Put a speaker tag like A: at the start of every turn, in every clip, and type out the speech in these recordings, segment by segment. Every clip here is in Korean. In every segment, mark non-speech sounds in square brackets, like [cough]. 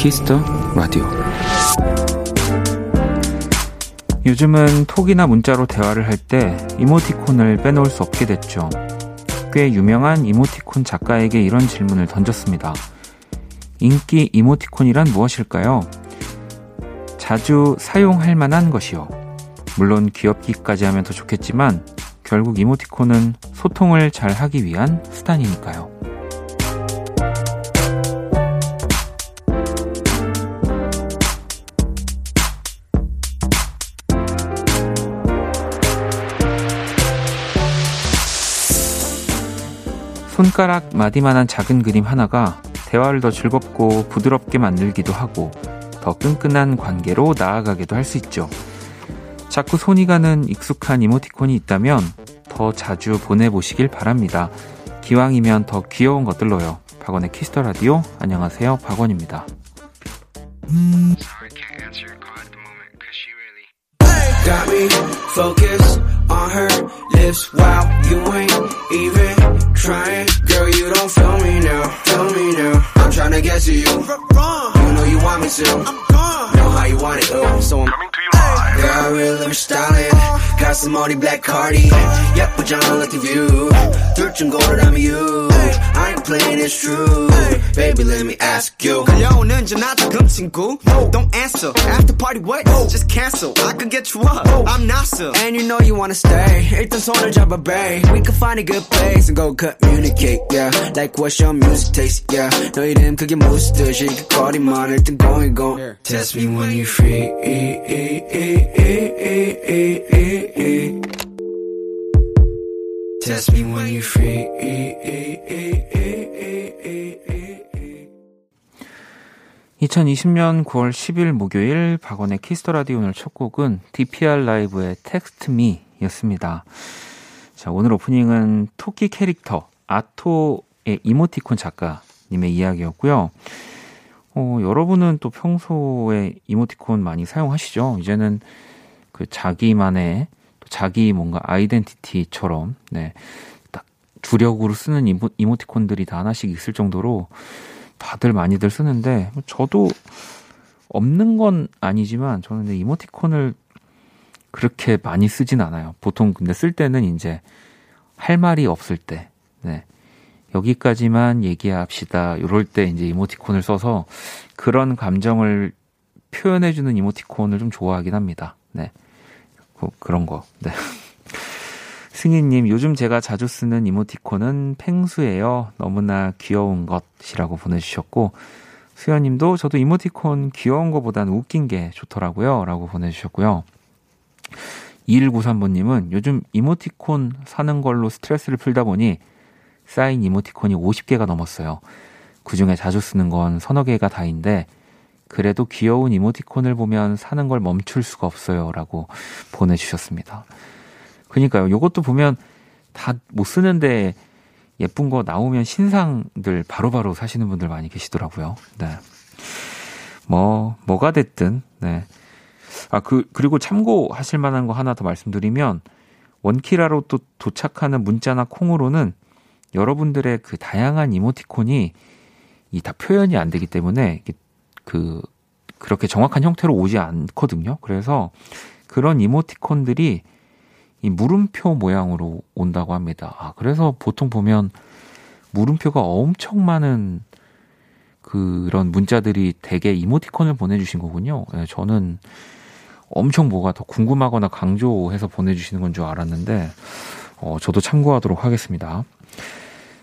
A: Kiss the Radio 요즘은 톡이나 문자로 대화를 할 때 이모티콘을 빼놓을 수 없게 됐죠. 꽤 유명한 이모티콘 작가에게 이런 질문을 던졌습니다. 인기 이모티콘이란 무엇일까요? 자주 사용할 만한 것이요. 물론 귀엽기까지 하면 더 좋겠지만 결국 이모티콘은 소통을 잘 하기 위한 수단이니까요. 손가락 마디만한 작은 그림 하나가 대화를 더 즐겁고 부드럽게 만들기도 하고 더 끈끈한 관계로 나아가기도 할 수 있죠. 자꾸 손이 가는 익숙한 이모티콘이 있다면 더 자주 보내보시길 바랍니다. 기왕이면 더 귀여운 것들로요. 박원의 Kiss the Radio 안녕하세요. 박원입니다. Got me focused on her lips while you ain't even trying. Girl, you don't feel me now. Feel me now. I'm trying to get to you. You know you want me to. Know how you want it, oh. So I'm coming to you live. Girl, I really love your styling. Got some money, black cardi. 예쁘잖아, like the view. 둘중 고르라면 you. I ain't playing, it's true. Baby, let me ask you. 끌려오는 전화 지금 친구. Don't answer. After party, what? Just cancel. I could get you up. I'm NASA. And you know you wanna stay. 일단 손을 잡아, babe. We can find a good place and go communicate, yeah. Like what's your music taste, yeah. 너 이름 그게 무슨 뜻이 그 거리만 일단 going, go. Test me when you're free. Text me when you're free. 2020년 9월 10일 목요일 박원의 Kiss the Radio 오늘 첫 곡은 DPR 라이브의 Text Me 였습니다. 자, 오늘 오프닝은 토끼 캐릭터 아토의 이모티콘 작가님의 이야기였고요. 어, 여러분은 또 평소에 이모티콘 많이 사용하시죠? 이제는 그 자기만의 자기 뭔가 아이덴티티처럼 네. 딱 주력으로 쓰는 이모, 이모티콘들이 다 하나씩 있을 정도로 다들 많이들 쓰는데 뭐 저도 없는 건 아니지만 저는 이모티콘을 그렇게 많이 쓰진 않아요. 보통 근데 쓸 때는 이제 할 말이 없을 때, 네. 여기까지만 얘기합시다. 이럴 때 이제 이모티콘을 써서 그런 감정을 표현해주는 이모티콘을 좀 좋아하긴 합니다. 네. 그, 그런 거. 네. [laughs] 승희님, 요즘 제가 자주 쓰는 이모티콘은 펭수예요. 너무나 귀여운 것이라고 보내주셨고, 수현님도 저도 이모티콘 귀여운 거보단 웃긴 게 좋더라고요. 라고 보내주셨고요. 2193번님은 요즘 이모티콘 사는 걸로 스트레스를 풀다 보니 쌓인 이모티콘이 50개가 넘었어요. 그 중에 자주 쓰는 건 서너 개가 다인데, 그래도 귀여운 이모티콘을 보면 사는 걸 멈출 수가 없어요. 라고 보내주셨습니다. 그니까요. 요것도 보면 다 못 쓰는데 예쁜 거 나오면 신상들 바로바로 바로 사시는 분들 많이 계시더라고요. 네. 뭐, 뭐가 됐든, 네. 아, 그, 그리고 참고하실 만한 거 하나 더 말씀드리면, 원키라로 또 도착하는 문자나 콩으로는 여러분들의 그 다양한 이모티콘이 이 다 표현이 안 되기 때문에 그 그렇게 정확한 형태로 오지 않거든요. 그래서 그런 이모티콘들이 이 물음표 모양으로 온다고 합니다. 아, 그래서 보통 보면 물음표가 엄청 많은 그런 문자들이 대개 이모티콘을 보내주신 거군요. 네, 저는 엄청 뭐가 더 궁금하거나 강조해서 보내주시는 건 줄 알았는데, 어, 저도 참고하도록 하겠습니다.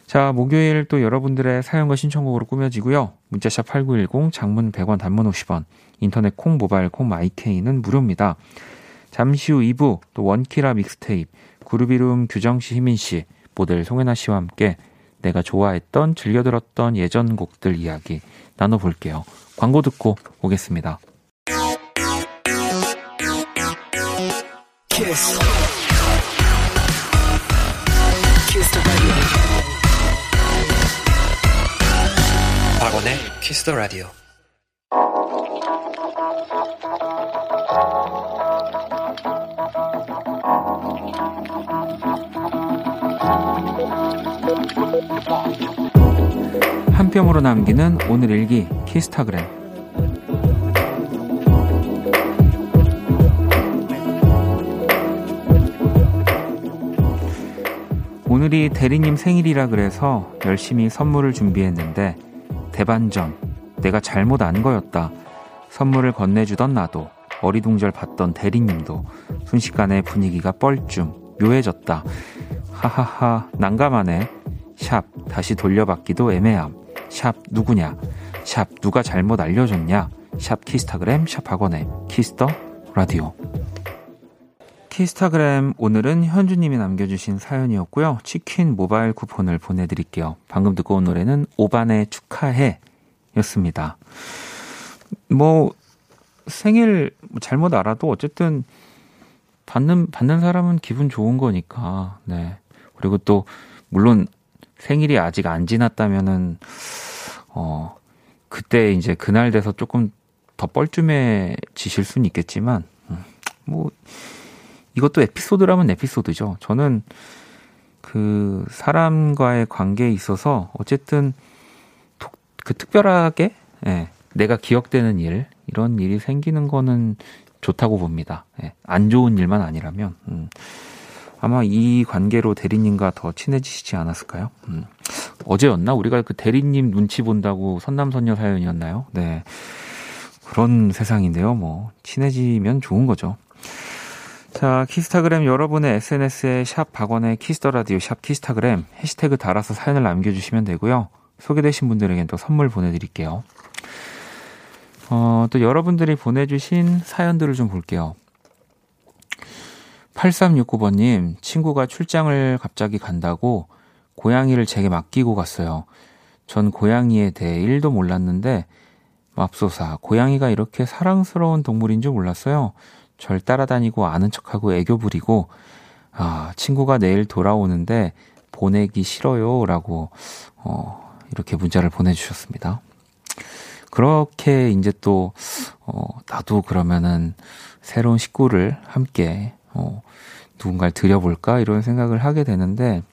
A: 자, 목요일 또 여러분들의 사연과 신청곡으로 꾸며지고요. 문자샵 8910, 장문 100원, 단문 50원, 인터넷 콩, 모바일 콩, 마이케이는 무료입니다. 잠시 후 2부, 또 원키라 믹스테이프, 이름 규정씨, 희민씨, 모델 송혜나 씨와 함께 내가 좋아했던, 즐겨 들었던 예전 곡들 이야기 나눠볼게요. 광고 듣고 오겠습니다. 키스. 박원의 Kiss the Radio. 한 뼘으로 남기는 오늘 일기 키스타그램 오늘이 대리님 생일이라 그래서 열심히 선물을 준비했는데 대반전 내가 잘못 안 거였다. 선물을 건네주던 나도 어리둥절 봤던 대리님도 순식간에 분위기가 뻘쭘 묘해졌다. 하하하 난감하네. 샵 다시 돌려받기도 애매함. 샵 누구냐? 샵 누가 잘못 알려줬냐? 샵 키스타그램? 샵 박원의 Kiss the Radio 키스타그램 오늘은 현주님이 남겨주신 사연이었고요. 치킨 모바일 쿠폰을 보내드릴게요. 방금 듣고 온 노래는 오반의 축하해 였습니다. 뭐 생일 뭐 잘못 알아도 어쨌든 받는 받는 사람은 기분 좋은 거니까 네. 그리고 또 물론 생일이 아직 안 지났다면은 어 그때 이제 그날 돼서 조금 더 뻘쭘해지실 수는 있겠지만 음, 뭐 이것도 에피소드라면 에피소드죠. 저는 그 사람과의 관계에 있어서 어쨌든 그 특별하게 예, 내가 기억되는 일 이런 일이 생기는 거는 좋다고 봅니다. 예, 안 좋은 일만 아니라면 음, 아마 이 관계로 대리님과 더 친해지시지 않았을까요? 음. 어제였나? 우리가 그 대리님 눈치 본다고 선남선녀 사연이었나요? 네. 그런 세상인데요. 뭐, 친해지면 좋은 거죠. 자, 키스타그램 여러분의 SNS에 샵 박원의 Kiss the Radio 샵 키스타그램 해시태그 달아서 사연을 남겨주시면 되고요. 소개되신 분들에겐 또 선물 보내드릴게요. 어, 또 여러분들이 보내주신 사연들을 좀 볼게요. 8369번님, 친구가 출장을 갑자기 간다고 고양이를 제게 맡기고 갔어요. 전 고양이에 대해 1도 몰랐는데, 맙소사, 고양이가 이렇게 사랑스러운 동물인 줄 몰랐어요. 절 따라다니고 아는 척하고 애교 부리고, 아, 친구가 내일 돌아오는데 보내기 싫어요. 라고, 어, 이렇게 문자를 보내 주셨습니다. 그렇게 이제 또, 어, 나도 그러면은 새로운 식구를 함께, 어, 누군가를 들여볼까? 이런 생각을 하게 되는데,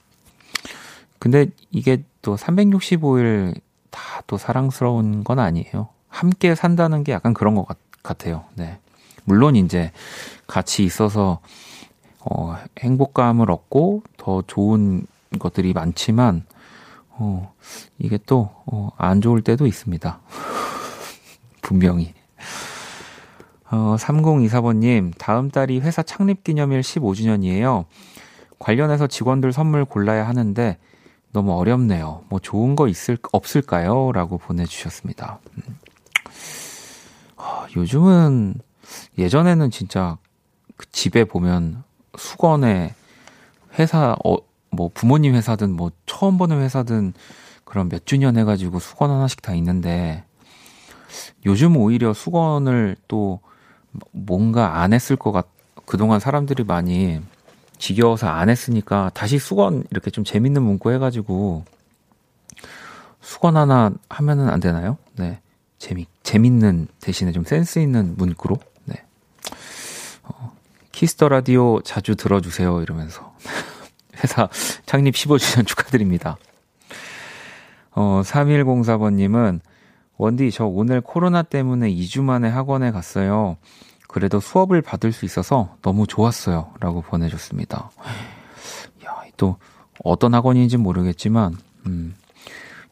A: 근데 이게 또 365일 다 또 사랑스러운 건 아니에요. 함께 산다는 게 약간 그런 것 같, 아요 네. 물론 이제 같이 있어서, 어, 행복감을 얻고 더 좋은 것들이 많지만, 어, 이게 또, 어, 안 좋을 때도 있습니다. [laughs] 분명히. 어, 3024번님, 다음 달이 회사 창립 기념일 15주년이에요. 관련해서 직원들 선물 골라야 하는데 너무 어렵네요. 뭐 좋은 거 있을, 없을까요? 라고 보내주셨습니다. 음. 어, 요즘은 예전에는 진짜 그 집에 보면 수건에 회사, 어, 뭐 부모님 회사든 뭐 처음 보는 회사든 그런 몇 주년 해가지고 수건 하나씩 다 있는데 요즘 오히려 수건을 또 뭔가 안 했을 것 같, 그동안 사람들이 많이 지겨워서 안 했으니까 다시 수건 이렇게 좀 재밌는 문구 해가지고 수건 하나 하면은 안 되나요? 네. 재미, 재밌는 대신에 좀 센스 있는 문구로. 네. 어, Kiss the Radio 자주 들어주세요. 이러면서. [laughs] 회사 창립 15주년 축하드립니다. 어, 3104번님은 원디, 저 오늘 코로나 때문에 2주 만에 학원에 갔어요. 그래도 수업을 받을 수 있어서 너무 좋았어요. 라고 보내줬습니다. 야, 또, 어떤 학원인지 모르겠지만, 음,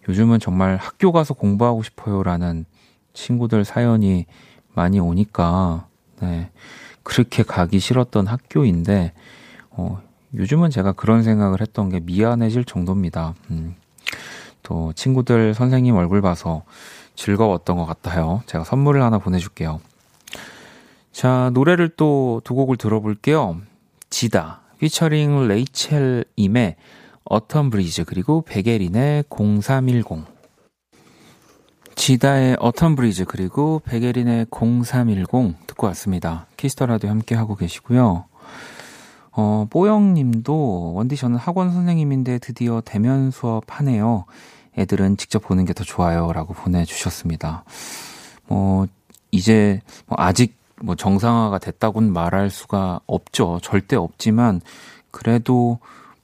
A: 요즘은 정말 학교 가서 공부하고 싶어요. 라는 친구들 사연이 많이 오니까, 네. 그렇게 가기 싫었던 학교인데, 어, 요즘은 제가 그런 생각을 했던 게 미안해질 정도입니다. 음, 또 친구들 선생님 얼굴 봐서 즐거웠던 것 같아요. 제가 선물을 하나 보내줄게요. 자, 노래를 또 두 곡을 들어볼게요. 지다, 피처링 레이첼 임의 Autumn Breeze, 그리고 백예린의 0310. 지다의 어텀 브리즈, 그리고 베게린의 0310 듣고 왔습니다. 키스터라도 함께 하고 계시고요. 어, 뽀영 님도 원디 저는 학원 선생님인데 드디어 대면 수업 하네요. 애들은 직접 보는 게 더 좋아요라고 보내 주셨습니다. 뭐 이제 뭐 아직 뭐 정상화가 됐다고는 말할 수가 없죠. 절대 없지만 그래도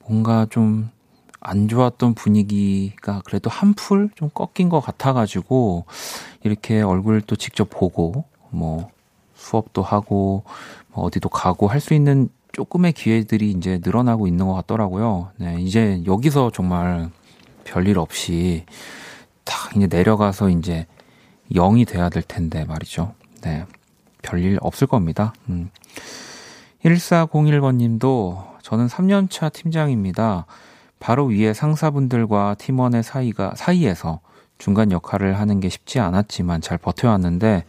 A: 뭔가 좀 안 좋았던 분위기가 그래도 한풀 좀 꺾인 것 같아가지고 이렇게 얼굴 또 직접 보고 뭐 수업도 하고 뭐 어디도 가고 할 수 있는 조금의 기회들이 이제 늘어나고 있는 것 같더라고요. 네, 이제 여기서 정말 별일 없이 딱 이제 내려가서 이제 0이 돼야 될 텐데 말이죠. 네. 별일 없을 겁니다. 음. 1401번 님도 저는 3년차 팀장입니다. 바로 위에 상사분들과 팀원의 사이가, 사이에서 중간 역할을 하는 게 쉽지 않았지만 잘 버텨왔는데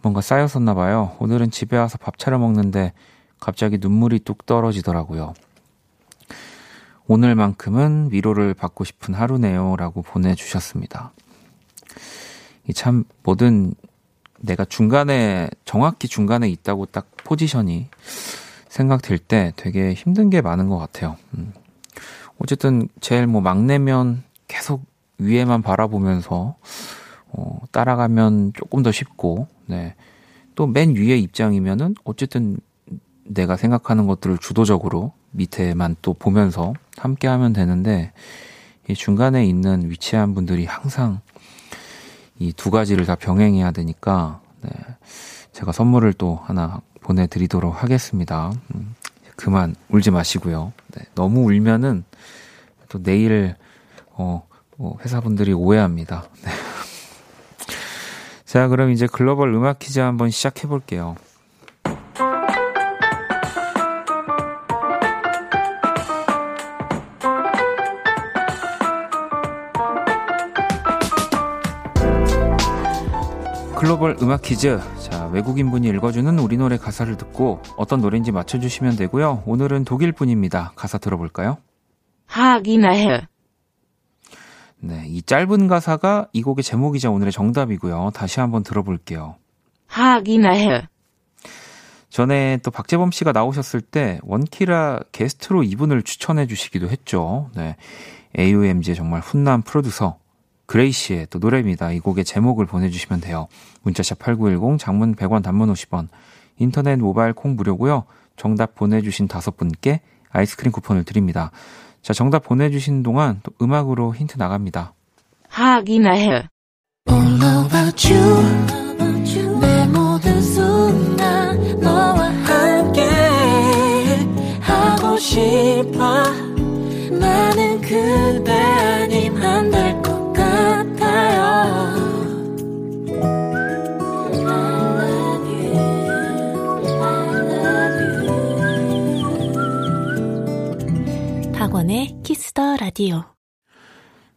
A: 뭔가 쌓였었나 봐요. 오늘은 집에 와서 밥 차려 먹는데 갑자기 눈물이 뚝 떨어지더라고요. 오늘만큼은 위로를 받고 싶은 하루네요. 라고 보내주셨습니다. 참, 뭐든 내가 중간에, 정확히 중간에 있다고 딱 포지션이 생각될 때 되게 힘든 게 많은 것 같아요. 음. 어쨌든 제일 뭐 막내면 계속 위에만 바라보면서 어, 따라가면 조금 더 쉽고, 네. 또 맨 위에 입장이면은 어쨌든 내가 생각하는 것들을 주도적으로 밑에만 또 보면서 함께 하면 되는데, 이 중간에 있는 위치한 분들이 항상 이 두 가지를 다 병행해야 되니까, 네. 제가 선물을 또 하나 보내드리도록 하겠습니다. 음, 그만 울지 마시고요. 네. 너무 울면은 또 내일, 어, 뭐 회사분들이 오해합니다. 네. [laughs] 자, 그럼 이제 글로벌 음악 퀴즈 한번 시작해 볼게요. 글로벌 음악 퀴즈. 자, 외국인 분이 읽어주는 우리 노래 가사를 듣고 어떤 노래인지 맞춰주시면 되고요. 오늘은 독일 분입니다. 가사 들어볼까요?
B: 하기나 해.
A: 네, 이 짧은 가사가 이 곡의 제목이자 오늘의 정답이고요. 다시 한번 들어볼게요.
B: 하기나 해.
A: 전에 또 박재범 씨가 나오셨을 때 원키라 게스트로 이분을 추천해 주시기도 했죠. 네. AOMG의 정말 훈남 프로듀서 그레이 씨의 또 노래입니다. 이 곡의 제목을 보내주시면 돼요. 문자샵 8910 장문 100원 단문 50원 인터넷 모바일 콩 무료고요. 정답 보내주신 다섯 분께 아이스크림 쿠폰을 드립니다. 자, 정답 보내주신 동안 또 음악으로 힌트 나갑니다.
B: 하기나 해. All about you. 내 모든 순간 너와 함께 하고 싶어. 나는 그대
C: 라디오.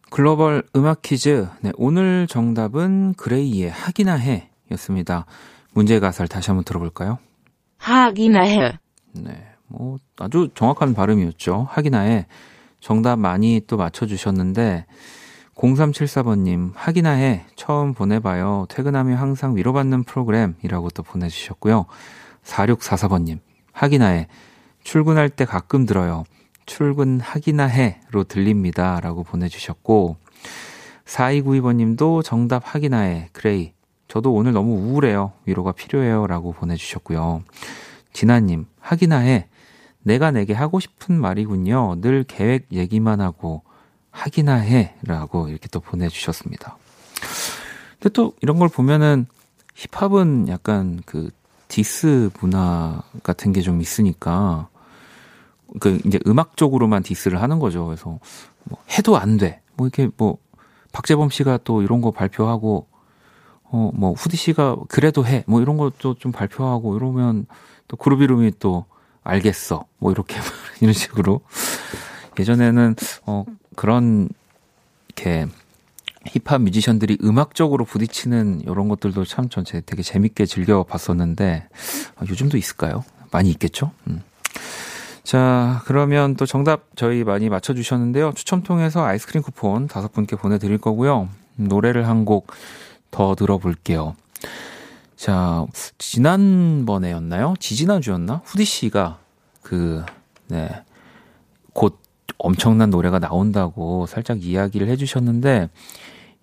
A: 글로벌 음악 퀴즈. 네, 오늘 정답은 그레이의 하기나 해 였습니다. 문제 가사를 다시 한번 들어볼까요?
B: 하기나 해.
A: 네, 뭐, 아주 정확한 발음이었죠. 하기나 해. 정답 많이 또 맞춰주셨는데, 0374번님, 하기나 해. 처음 보내봐요. 퇴근하면 항상 위로받는 프로그램이라고 또 보내주셨고요. 4644번님, 하기나 해. 출근할 때 가끔 들어요. 출근하기나 해로 들립니다. 라고 보내주셨고, 4292번님도 정답 하기나 해. 그레이. 저도 오늘 너무 우울해요. 위로가 필요해요. 라고 보내주셨고요. 진아님, 하기나 해. 내가 내게 하고 싶은 말이군요. 늘 계획 얘기만 하고 하기나 해. 라고 이렇게 또 보내주셨습니다. 근데 또 이런 걸 보면은 힙합은 약간 그 디스 문화 같은 게 좀 있으니까 그 이제 음악적으로만 디스를 하는 거죠. 그래서 뭐 해도 안 돼. 뭐 이렇게 뭐 박재범 씨가 또 이런 거 발표하고 어 뭐 후디 씨가 그래도 해. 뭐 이런 것도 좀 발표하고 이러면 또 그룹 이름이 또 알겠어. 뭐 이렇게 [laughs] 이런 식으로 예전에는 어 그런 이렇게 힙합 뮤지션들이 음악적으로 부딪히는 이런 것들도 참 전체 되게 재밌게 즐겨 봤었는데 어, 요즘도 있을까요? 많이 있겠죠? 음. 자, 그러면 또 정답 저희 많이 맞춰주셨는데요. 추첨 통해서 아이스크림 쿠폰 다섯 분께 보내드릴 거고요. 노래를 한 곡 더 들어볼게요. 자, 지난번에였나요? 지지난주였나? 후디 씨가 그, 네, 곧 엄청난 노래가 나온다고 살짝 이야기를 해주셨는데,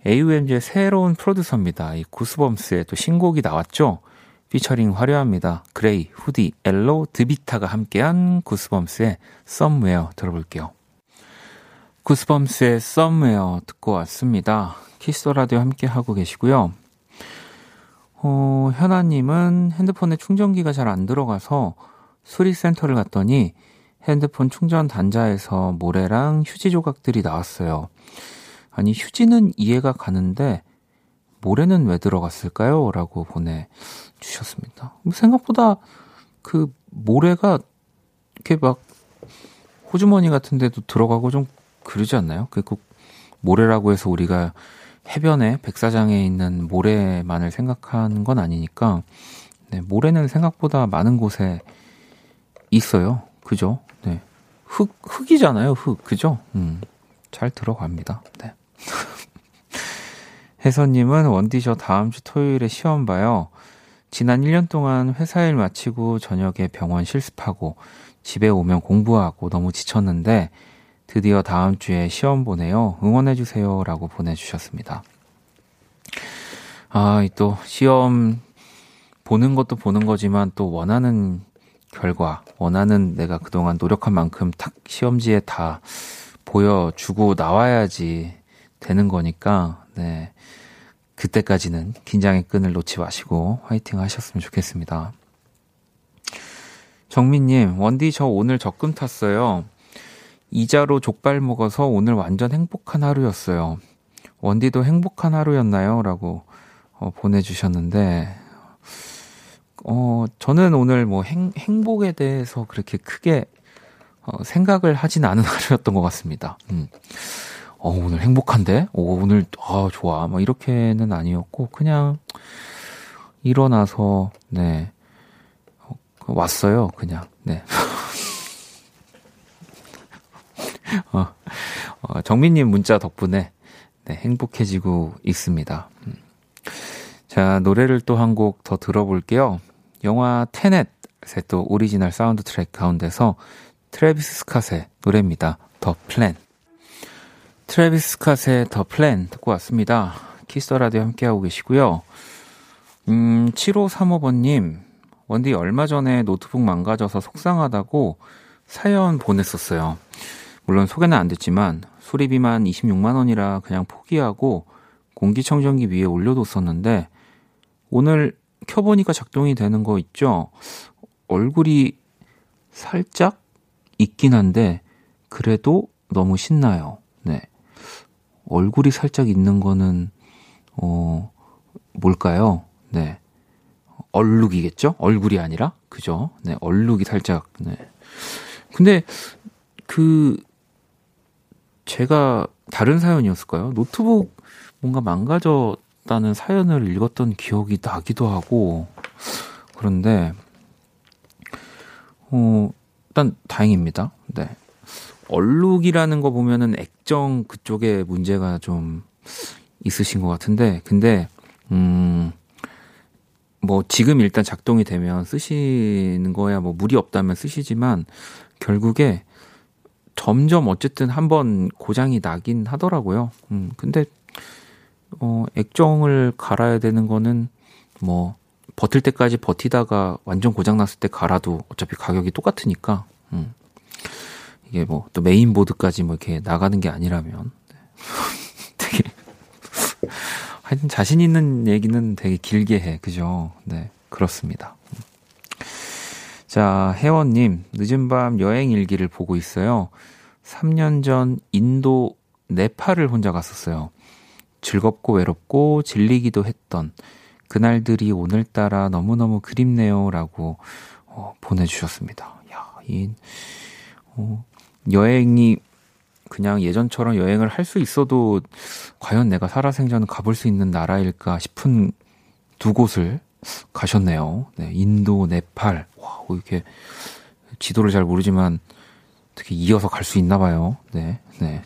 A: AOMG의 새로운 프로듀서입니다. 이 구스범스의 또 신곡이 나왔죠? 피처링 화려합니다. 그레이, 후디, 엘로, 드비타가 함께한 구스범스의 Somewhere 들어볼게요. 구스범스의 Somewhere 듣고 왔습니다. Kiss the Radio 함께 하고 계시고요. 어, 현아님은 핸드폰에 충전기가 잘 안 들어가서 수리센터를 갔더니 핸드폰 충전 단자에서 모래랑 휴지 조각들이 나왔어요. 아니, 휴지는 이해가 가는데 모래는 왜 들어갔을까요? 라고 보내주셨습니다. 뭐 생각보다 그 모래가 이렇게 막 호주머니 같은 데도 들어가고 좀 그러지 않나요? 그꼭 모래라고 해서 우리가 해변에 백사장에 있는 모래만을 생각하는 건 아니니까 네, 모래는 생각보다 많은 곳에 있어요. 그죠? 네. 흙, 흙이잖아요, 흙. 그죠? 음, 잘 들어갑니다. 네. [laughs] 혜선님은 원디 저 다음 주 토요일에 시험 봐요. 지난 1년 동안 회사 일 마치고 저녁에 병원 실습하고 집에 오면 공부하고 너무 지쳤는데 드디어 다음 주에 시험 보내요. 응원해주세요. 라고 보내주셨습니다. 아, 또 시험 보는 것도 보는 거지만 또 원하는 결과, 원하는 내가 그동안 노력한 만큼 탁 시험지에 다 보여주고 나와야지 되는 거니까, 네. 그때까지는 긴장의 끈을 놓지 마시고 화이팅 하셨으면 좋겠습니다. 정민님, 원디 저 오늘 적금 탔어요. 이자로 족발 먹어서 오늘 완전 행복한 하루였어요. 원디도 행복한 하루였나요? 라고 어, 보내주셨는데, 어, 저는 오늘 뭐 행, 행복에 대해서 그렇게 크게 어, 생각을 하진 않은 [laughs] 하루였던 것 같습니다. 음. 어, 오늘 행복한데? 오, 오늘, 아, 좋아. 뭐, 이렇게는 아니었고, 그냥, 일어나서, 네, 어, 왔어요, 그냥, 네. [laughs] 어, 어, 정민님 문자 덕분에, 네, 행복해지고 있습니다. 음. 자, 노래를 또 한 곡 더 들어볼게요. 영화 테넷의 또 오리지널 사운드 트랙 가운데서 트래비스 스캇의 노래입니다. The Plan. 트래비스 스캇의 The Plan 듣고 왔습니다. Kiss the Radio 함께하고 계시고요. 음, 7535번님, 원디 얼마 전에 노트북 망가져서 속상하다고 사연 보냈었어요. 물론 소개는 안 됐지만 수리비만 26만 원이라 그냥 포기하고 공기청정기 위에 올려뒀었는데 오늘 켜보니까 작동이 되는 거 있죠? 얼굴이 살짝 있긴 한데 그래도 너무 신나요. 네. 얼굴이 살짝 있는 거는 어 뭘까요? 네. 얼룩이겠죠? 얼굴이 아니라 그죠? 네, 얼룩이 살짝 네. 근데 그 제가 다른 사연이었을까요? 노트북 뭔가 망가졌다는 사연을 읽었던 기억이 나기도 하고 그런데 어 일단 다행입니다. 네. 얼룩이라는 거 보면은 액정 그쪽에 문제가 좀 있으신 것 같은데, 근데, 음, 뭐 지금 일단 작동이 되면 쓰시는 거야 뭐 무리 없다면 쓰시지만 결국에 점점 어쨌든 한번 고장이 나긴 하더라고요. 음, 근데, 어, 액정을 갈아야 되는 거는 뭐 버틸 때까지 버티다가 완전 고장 났을 때 갈아도 어차피 가격이 똑같으니까, 음. 이게 뭐 또 메인보드까지 뭐 이렇게 나가는 게 아니라면. 네. [laughs] 되게 하여튼 자신 있는 얘기는 되게 길게 해. 그죠? 네. 그렇습니다. 자 혜원님. 늦은 밤 여행 일기를 보고 있어요. 3년 전 인도 네팔을 혼자 갔었어요. 즐겁고 외롭고 질리기도 했던 그날들이 오늘따라 너무너무 그립네요. 라고 어, 보내주셨습니다. 야, 이, 어, 여행이 그냥 예전처럼 여행을 할 수 있어도 과연 내가 살아생전 가볼 수 있는 나라일까 싶은 두 곳을 가셨네요. 네, 인도, 네팔. 와, 뭐 이렇게 지도를 잘 모르지만 어떻게 이어서 갈 수 있나 봐요. 네, 네.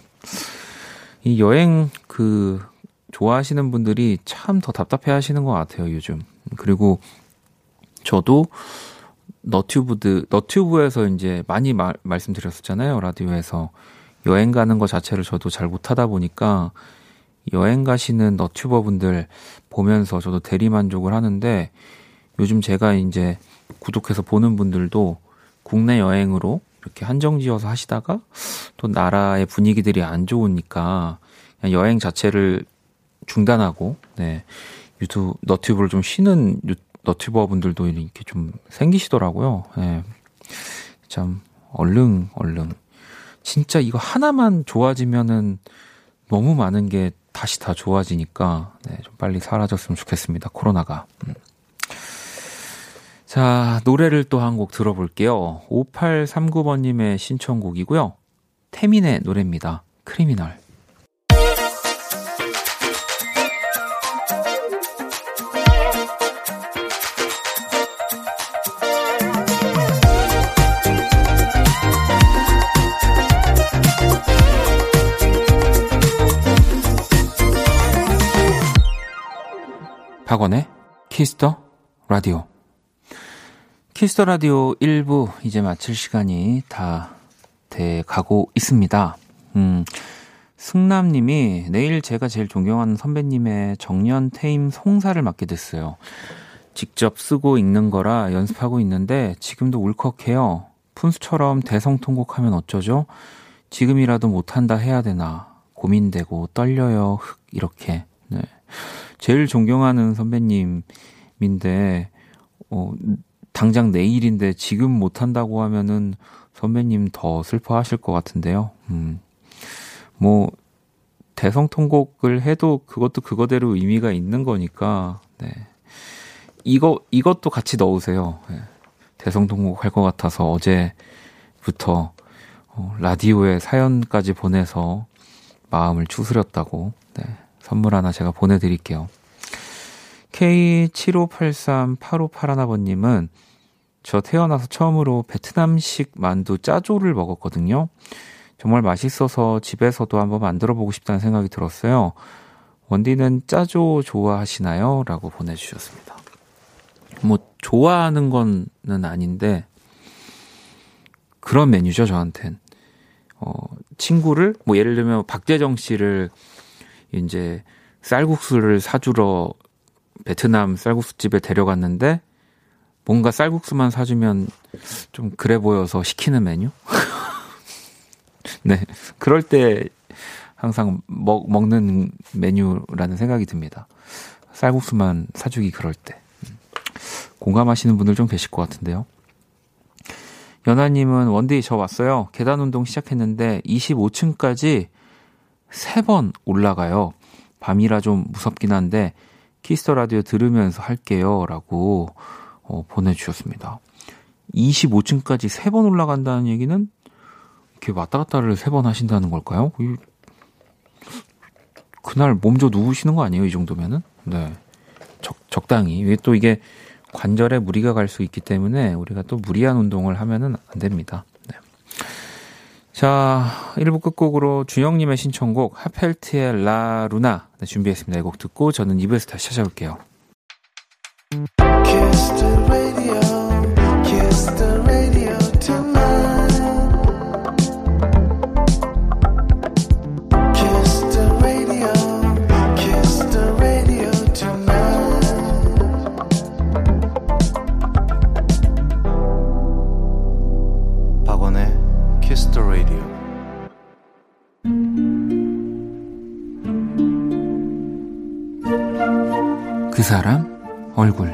A: 이 여행 그 좋아하시는 분들이 참 더 답답해 하시는 것 같아요, 요즘. 그리고 저도 너튜브드 너튜브에서 이제 많이 말, 말씀드렸었잖아요 라디오에서 여행 가는 것 자체를 저도 잘 못하다 보니까 여행 가시는 너튜버 분들 보면서 저도 대리 만족을 하는데 요즘 제가 이제 구독해서 보는 분들도 국내 여행으로 이렇게 한정지어서 하시다가 또 나라의 분위기들이 안 좋으니까 여행 자체를 중단하고 네. 유튜브 너튜브를 좀 쉬는 유, 너튜버 분들도 이렇게 좀 생기시더라고요. 네. 참 얼른 얼른 진짜 이거 하나만 좋아지면은 너무 많은 게 다시 다 좋아지니까 네, 좀 빨리 사라졌으면 좋겠습니다. 코로나가. 음. 자, 노래를 또 한 곡 들어볼게요. 5839번님의 신청곡이고요. 태민의 노래입니다. 크리미널. 박원의 Kiss the Radio. Kiss the Radio 1부 이제 마칠 시간이 다 돼 가고 있습니다. 음, 승남님이 내일 제가 제일 존경하는 선배님의 정년 퇴임 송사를 맡게 됐어요. 직접 쓰고 읽는 거라 연습하고 있는데 지금도 울컥해요. 푼수처럼 대성통곡하면 어쩌죠? 지금이라도 못한다 해야 되나 고민되고 떨려요. 흑 이렇게. 네. 제일 존경하는 선배님인데 어 당장 내일인데 지금 못 한다고 하면은 선배님 더 슬퍼하실 것 같은데요. 음. 뭐 대성통곡을 해도 그것도 그거대로 의미가 있는 거니까 네. 이거 이것도 같이 넣으세요. 네. 대성통곡 할 것 같아서 어제부터 어, 라디오에 사연까지 보내서 마음을 추스렸다고 네. 선물 하나 제가 보내드릴게요. K75838581번님은 저 태어나서 처음으로 베트남식 만두 짜조를 먹었거든요. 정말 맛있어서 집에서도 한번 만들어 보고 싶다는 생각이 들었어요. 원디는 짜조 좋아하시나요? 라고 보내주셨습니다. 뭐, 좋아하는 거는 아닌데, 그런 메뉴죠, 저한텐. 어, 친구를, 뭐, 예를 들면 박재정 씨를 이제 쌀국수를 사주러 베트남 쌀국수집에 데려갔는데, 뭔가 쌀국수만 사주면 좀 그래 보여서 시키는 메뉴? [laughs] 네. 그럴 때 항상 먹, 먹는 메뉴라는 생각이 듭니다. 쌀국수만 사주기 그럴 때. 공감하시는 분들 좀 계실 것 같은데요. 연아님은 원디 저 왔어요. 계단 운동 시작했는데 25층까지 3번 올라가요. 밤이라 좀 무섭긴 한데 Kiss the Radio 들으면서 할게요. 라고 어, 보내주셨습니다. 25층까지 3번 올라간다는 얘기는 이렇게 왔다 갔다를 3번 하신다는 걸까요? 그날 몸져 누우시는 거 아니에요? 이 정도면은? 네. 적, 적당히. 또 이게 관절에 무리가 갈 수 있기 때문에 우리가 또 무리한 운동을 하면은 안 됩니다. 네. 자, 1부 끝곡으로 준영님의 신청곡 하펠트의 라 루나 네, 준비했습니다. 이 곡 듣고 저는 2부에서 다시 찾아올게요. 그 사람 얼굴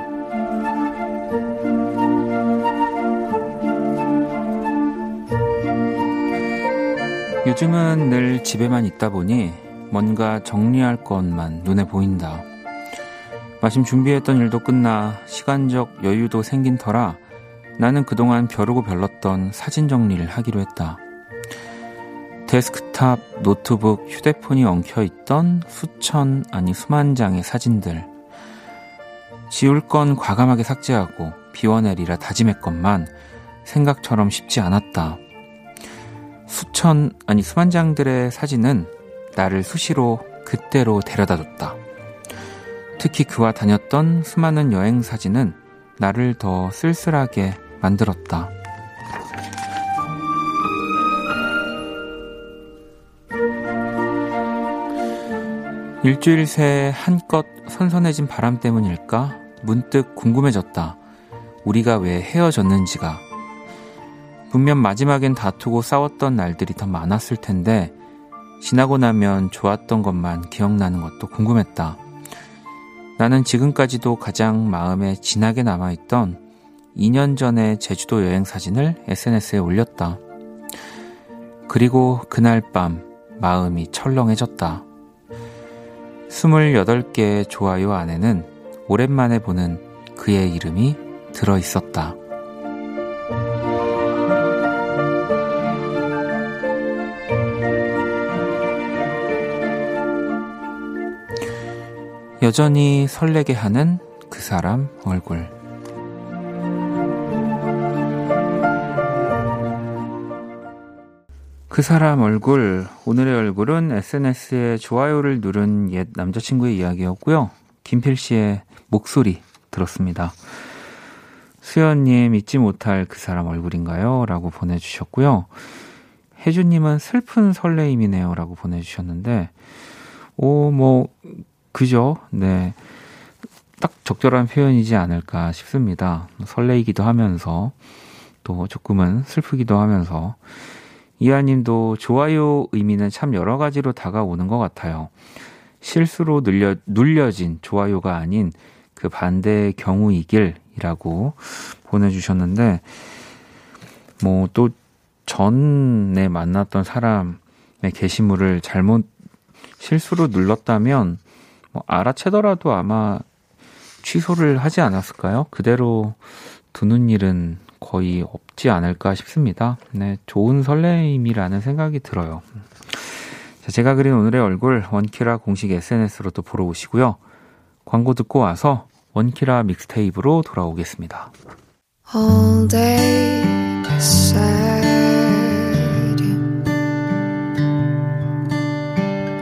A: 요즘은 늘 집에만 있다 보니 뭔가 정리할 것만 눈에 보인다. 마침 준비했던 일도 끝나 시간적 여유도 생긴 터라 나는 그동안 벼르고 별렀던 사진 정리를 하기로 했다. 데스크탑, 노트북, 휴대폰이 엉켜있던 수천, 아니 수만 장의 사진들. 지울 건 과감하게 삭제하고 비워내리라 다짐했건만 생각처럼 쉽지 않았다. 수천, 아니 수만 장들의 사진은 나를 수시로 그때로 데려다 줬다. 특히 그와 다녔던 수많은 여행 사진은 나를 더 쓸쓸하게 만들었다. 일주일 새 한껏 선선해진 바람 때문일까? 문득 궁금해졌다. 우리가 왜 헤어졌는지가. 분명 마지막엔 다투고 싸웠던 날들이 더 많았을 텐데 지나고 나면 좋았던 것만 기억나는 것도 궁금했다. 나는 지금까지도 가장 마음에 진하게 남아있던 2년 전의 제주도 여행 사진을 SNS에 올렸다. 그리고 그날 밤 마음이 철렁해졌다. 28개의 좋아요 안에는 오랜만에 보는 그의 이름이 들어 있었다. 여전히 설레게 하는 그 사람 얼굴. 그 사람 얼굴, 오늘의 얼굴은 SNS에 좋아요를 누른 옛 남자친구의 이야기였고요. 김필 씨의 목소리 들었습니다. 수연님, 잊지 못할 그 사람 얼굴인가요? 라고 보내주셨고요. 혜주님은 슬픈 설레임이네요. 라고 보내주셨는데, 오, 뭐, 그죠? 네. 딱 적절한 표현이지 않을까 싶습니다. 설레이기도 하면서, 또 조금은 슬프기도 하면서, 이하님도 좋아요 의미는 참 여러 가지로 다가오는 것 같아요. 실수로 눌려, 눌려진 좋아요가 아닌 그 반대의 경우이길이라고 보내주셨는데, 뭐 또 전에 만났던 사람의 게시물을 잘못 실수로 눌렀다면, 뭐 알아채더라도 아마 취소를 하지 않았을까요? 그대로 두는 일은 거의 없지 않을까 싶습니다. 네, 좋은 설레임이라는 생각이 들어요. 자, 제가 그린 오늘의 얼굴 원키라 공식 SNS로 또 보러 오시고요. 광고 듣고 와서 원키라 믹스테이프로 돌아오겠습니다. All day sad.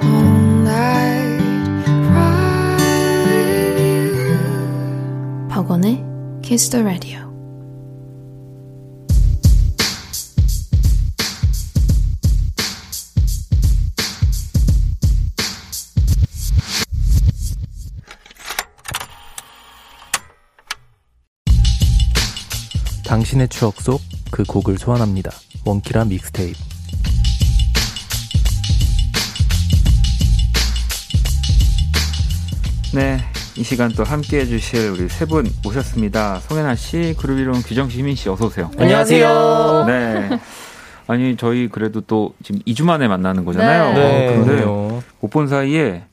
A: All night cry with you. 박원의 Kiss the Radio.
C: 당신의 추억 속 그 곡을 소환합니다. 원키라 믹스테이프.
A: 네, 이 시간 또 함께 해 주실 우리 세분 오셨습니다. 송혜나 씨, 그룹 이름 규정시민 씨 어서 오세요.
D: 안녕하세요.
A: 네. 아니 저희 그래도 또 지금 2주 만에 만나는 거잖아요.
C: 네.
A: 그런데
C: 그럼요.
A: 못본 사이에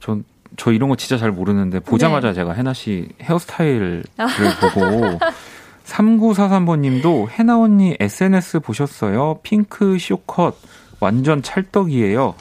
A: 전저 이런 거 진짜 잘 모르는데 보자마자
D: 네.
A: 제가 해나 씨 헤어스타일을 보고 [laughs] 3943번님도 해나 언니 SNS 보셨어요? 핑크 쇼컷 완전 찰떡이에요.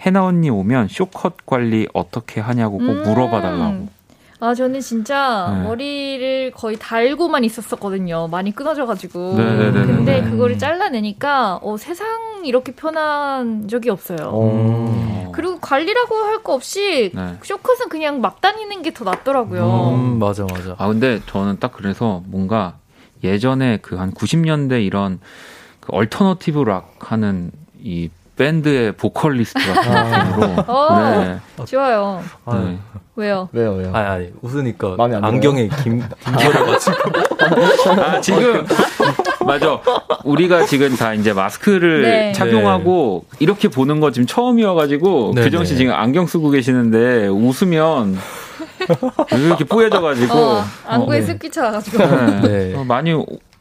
A: 해나 언니 오면 쇼컷 관리 어떻게 하냐고 꼭
D: 음.
A: 물어봐달라고.
D: 아, 저는 진짜
A: 네.
D: 머리를 거의 달고만 있었었거든요. 많이 끊어져가지고.
A: 네네네네.
D: 근데
A: 네.
D: 그거를 잘라내니까, 어, 세상 이렇게 편한 적이 없어요.
A: 어.
D: 그리고 관리라고 할 거 없이,
A: 네.
D: 쇼컷은 그냥 막 다니는 게 더 낫더라고요.
C: 음, 맞아, 맞아.
A: 아 근데 저는 딱 그래서 뭔가 예전에 그 한 90년대 이런 그 alternative rock 하는 이 밴드의 보컬리스트 같은 느낌으로
D: 어.
A: 네.
D: 좋아요.
A: 네.
D: 왜요?
E: 왜요, 왜요?
C: 아니, 아니, 웃으니까
E: 마음에 안 들어요?
C: 안경에 김, 김 서려가지고. [laughs]
A: 아 지금 맞아 우리가 지금 다 이제 마스크를
D: 네.
A: 착용하고 이렇게 보는 거 지금 처음이어가지고
C: 네,
A: 규정 씨
C: 네.
A: 지금 안경 쓰고 계시는데 웃으면 이렇게 뿌얘져가지고
D: 어, 안구에
A: 어,
D: 습기 차가지고.
A: 네.
C: 네.
A: 어, 많이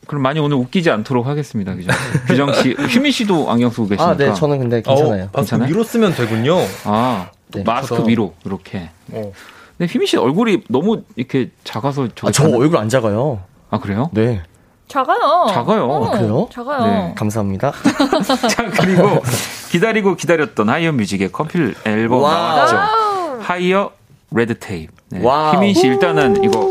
A: 그럼 많이 오늘 웃기지 않도록 하겠습니다. 규정 씨. 규정 씨, 휘민 씨도 안경 쓰고 계시니까.
E: 아, 네, 저는 근데 괜찮아요.
C: 어, 아,
A: 괜찮아요?
C: 위로 쓰면 되군요.
A: 아,
E: 네.
A: 마스크
C: 저도-
A: 위로 이렇게.
C: 어.
A: 근데 휘민 씨 얼굴이 너무 이렇게 작아서 저기
E: 아, 저
A: 가는-
E: 얼굴 안 작아요.
A: 아 그래요?
E: 네,
D: 작아요.
A: 작아요.
D: 어,
E: 그래요?
D: 작아요.
A: 네.
E: 감사합니다. [laughs]
A: 자 그리고 기다리고 기다렸던 하이어 뮤직의 컴필 앨범
E: 와우.
A: 나왔죠. 하이어 Red Tape. 네. 휘민 씨 일단은 이거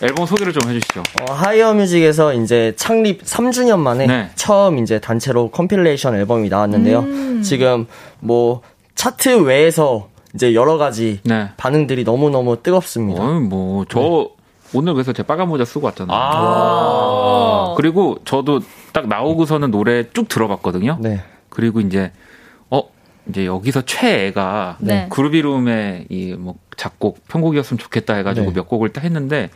A: 앨범 소개를 좀 해주시죠.
E: 어, 하이어 뮤직에서 이제 창립 3주년 만에
A: 네.
E: 처음 이제 단체로 compilation 앨범이 나왔는데요.
D: 음.
E: 지금 뭐 차트 외에서 이제 여러 가지
A: 네.
E: 반응들이 너무 너무 뜨겁습니다.
A: 어이 뭐저 오늘 그래서 제 빨간 모자 쓰고 왔잖아요.
D: 어.
A: 그리고 저도 딱 나오고서는 노래 쭉 들어봤거든요.
E: 네.
A: 그리고 이제 어 이제 여기서 최애가
D: 네.
A: 그루비룸의 이 뭐 작곡 편곡이었으면 좋겠다 해가지고
E: 네.
A: 몇 곡을 딱 했는데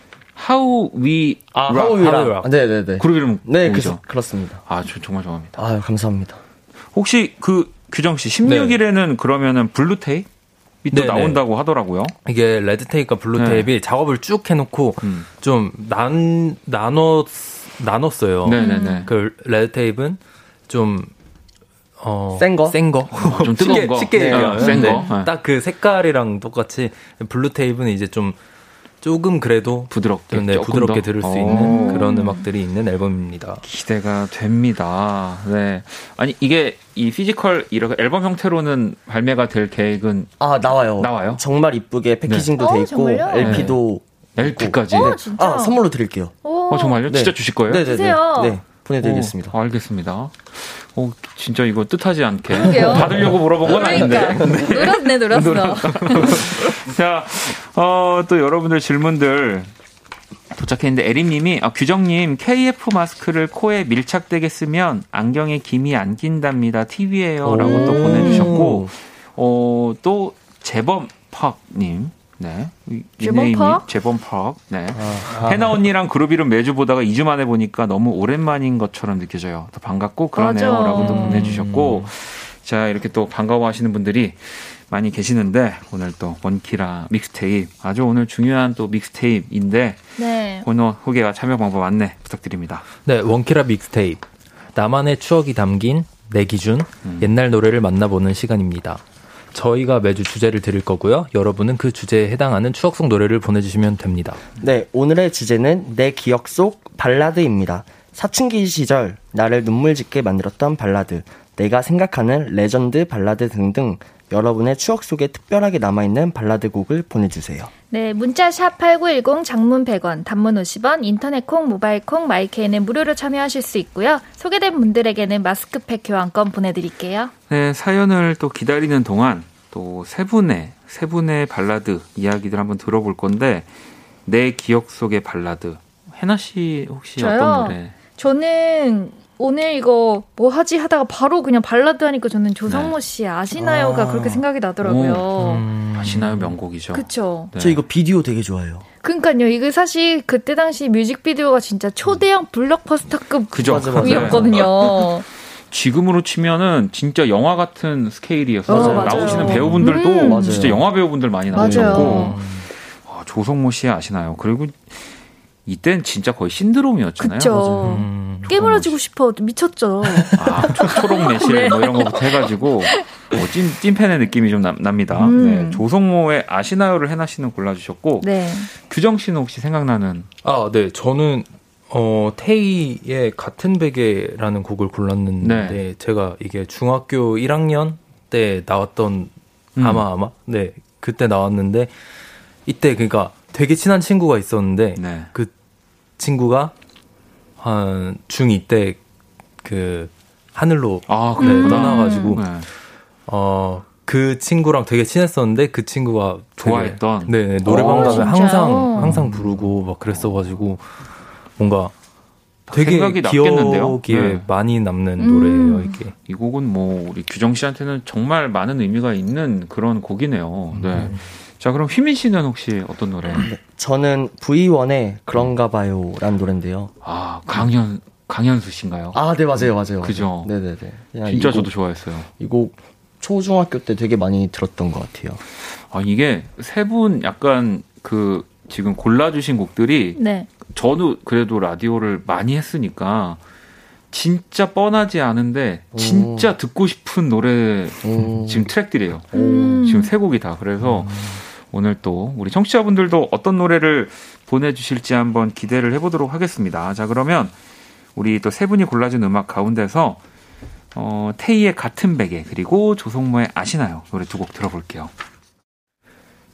A: How We
E: 아,
A: Rock.
E: How We Rock. 네네네.
A: 그루비룸
E: 네,
A: 곡이죠.
E: 그, 그렇습니다.
A: 아, 저 정말 좋아합니다.
E: 아 감사합니다.
A: 혹시 그 규정 씨 16일에는 그러면은 Blue Tape이 또
C: 네, 네.
A: 나온다고 하더라고요.
C: 이게 Red Tape와 Blue
A: 네.
C: Tape이 작업을 쭉 해놓고
A: 음.
C: 좀 난, 나눠, 나눴어요.
A: 네네네.
C: 그 Red Tape는 좀, 어.
E: 센 거?
C: 센 거.
A: 좀 뜨거운
C: 쉽게,
A: 거.
C: 쉽게
A: 네,
C: 얘기하면.
A: 센
C: 네.
A: 거. 네.
C: 딱그 색깔이랑 똑같이 Blue Tape는 이제 좀 조금 그래도
A: 부드럽게
C: 네, 부드럽게
A: 더?
C: 들을 수
A: 오.
C: 있는 그런 음악들이 있는 앨범입니다.
A: 기대가 됩니다. 네. 아니 이게 이 physical 이렇게 앨범 형태로는 발매가 될 계획은
E: 아 나와요.
A: 나와요?
E: 정말 이쁘게 packaging도
D: 네.
E: 돼
D: 어,
E: 있고
D: 정말요?
E: LP도
A: LP까지.
D: 어, 진짜.
E: 아 선물로 드릴게요.
D: 오.
A: 어 정말요?
E: 네.
A: 진짜 주실 거예요?
E: 네 네 네. 네 보내드리겠습니다.
A: 어, 알겠습니다. 어, 진짜 이거 뜻하지 않게
D: 그러게요.
A: 받으려고 물어본 건
D: 그러니까.
A: 아닌데. [laughs]
D: 놀았네, 놀았어. [laughs]
A: 자, 어, 또 여러분들 질문들 도착했는데 에림님이 아, 규정님 KF 마스크를 코에 밀착되게 쓰면 안경에 김이 안 낀답니다. TV에요라고 또
E: 오.
A: 보내주셨고 어, 또 재범 팍님 네
D: 재범팍?
A: 재범팍 네
E: 아,
A: 해나 언니랑 그룹 이름 매주 보다가 2주 만에 보니까 너무 오랜만인 것처럼 느껴져요. 더 반갑고
D: 맞아.
A: 그러네요라고 또
D: 음.
A: 보내주셨고 자 이렇게 또 반가워 하시는 분들이 많이 계시는데 오늘 또 원키라 믹스테이프 아주 오늘 중요한 또 믹스테이프인데
D: 네.
A: 번호 후기와 참여 방법 안내 부탁드립니다.
C: 네, 원키라 믹스테이프. 나만의 추억이 담긴 내 기준 옛날 노래를 만나보는 시간입니다. 저희가 매주 주제를 드릴 거고요. 여러분은 그 주제에 해당하는 추억 속 노래를 보내주시면 됩니다.
E: 네 오늘의 주제는 내 기억 속 발라드입니다. 사춘기 시절 나를 눈물 짓게 만들었던 발라드, 내가 생각하는 레전드 발라드 등등 여러분의 추억 속에 특별하게 남아있는 발라드 곡을 보내주세요.
D: 네, 문자 샵 8910 장문 100원, 단문 50원, 인터넷 콩, 모바일 콩, 마이케이는 무료로 참여하실 수 있고요. 소개된 분들에게는 마스크팩 교환권 보내드릴게요.
A: 네 사연을 또 기다리는 동안 또 세 분의 세 분의 발라드 이야기들 한번 들어볼 건데 내 기억 속의 발라드 해나 씨 혹시
D: 저요?
A: 어떤 노래?
D: 저는 오늘 이거 뭐 하지 하다가 바로 그냥 발라드 하니까 저는
A: 네.
D: 조성모 씨의 아시나요가
E: 아.
D: 그렇게 생각이 나더라고요.
C: 음.
A: 아시나요 명곡이죠.
D: 그쵸.
A: 네.
E: 저 이거 비디오 되게 좋아해요.
D: 그러니까요. 이게 사실 그때 당시 뮤직비디오가 진짜 초대형 블록버스터급
A: 그죠.
D: 이었거든요. [laughs]
A: 지금으로 치면은 진짜 영화 같은 스케일이었어요.
D: 어, 맞아요.
A: 나오시는 배우분들도
D: 음.
A: 진짜 영화 배우분들 많이. 나오셨고 아, 조성모 씨 아시나요? 그리고 이땐 진짜 거의 신드롬이었잖아요.
D: 그쵸.
C: 음.
D: 깨물어지고 싶어. 미쳤죠.
A: 아, 초, 초록 매실 뭐 이런 거부터 해가지고 어, 찐 찐팬의 느낌이 좀 납, 납니다.
D: 음.
A: 네, 조성모의 아시나요를 해나 씨는 골라주셨고
D: 네.
A: 규정 씨는 혹시 생각나는
C: 아, 네. 저는 어, 테이의 같은 베개라는 곡을 골랐는데
A: 네.
C: 제가 이게 중학교 1학년 때 나왔던
A: 음.
C: 아마 아마 네. 그때 나왔는데 이때 그러니까 되게 친한 친구가 있었는데
A: 네.
C: 그 친구가 한 중2 때 그 하늘로
A: 아
C: 네. 떠나가지고
A: 네.
C: 어, 그 친구랑 되게 친했었는데 그 친구가 되게-
A: 좋아했던?
C: 네, 네, 노래방
D: 오,
C: 가면? 항상 항상 부르고 막 그랬어가지고 뭔가 되게
A: 생각이 남겠는데요?
C: 기억에
A: 네.
C: 많이 남는
D: 음.
C: 노래예요 이게.
A: 이 곡은 뭐 우리 규정 씨한테는 정말 많은 의미가 있는 그런 곡이네요. 네.
C: 음.
A: 자 그럼 휘민 씨는 혹시 어떤 노래?
E: 저는 V1의 그런가 봐요라는 노래인데요.
A: 아 강현 강현수 씨인가요?
E: 아, 네 맞아요, 맞아요.
A: 그죠.
E: 맞아요. 네네네. 그냥
A: 진짜 저도 좋아했어요.
E: 이 곡 초중학교 때 되게 많이 들었던 것 같아요.
A: 아 이게 세 분 약간 그 지금 골라 주신 곡들이
D: 네.
A: 저도 그래도 라디오를 많이 했으니까 진짜 뻔하지 않은데 진짜 듣고 싶은 노래
E: 음,
A: 지금 트랙들이에요.
D: 음.
A: 지금 세 곡이 다. 그래서 오늘 또 우리 청취자분들도 어떤 노래를 보내주실지 한번 기대를 해보도록 하겠습니다. 자 그러면 우리 또 세 분이 골라준 음악 가운데서 어, 테이의 같은 베개 그리고 조성모의 아시나요 노래 두 곡 들어볼게요.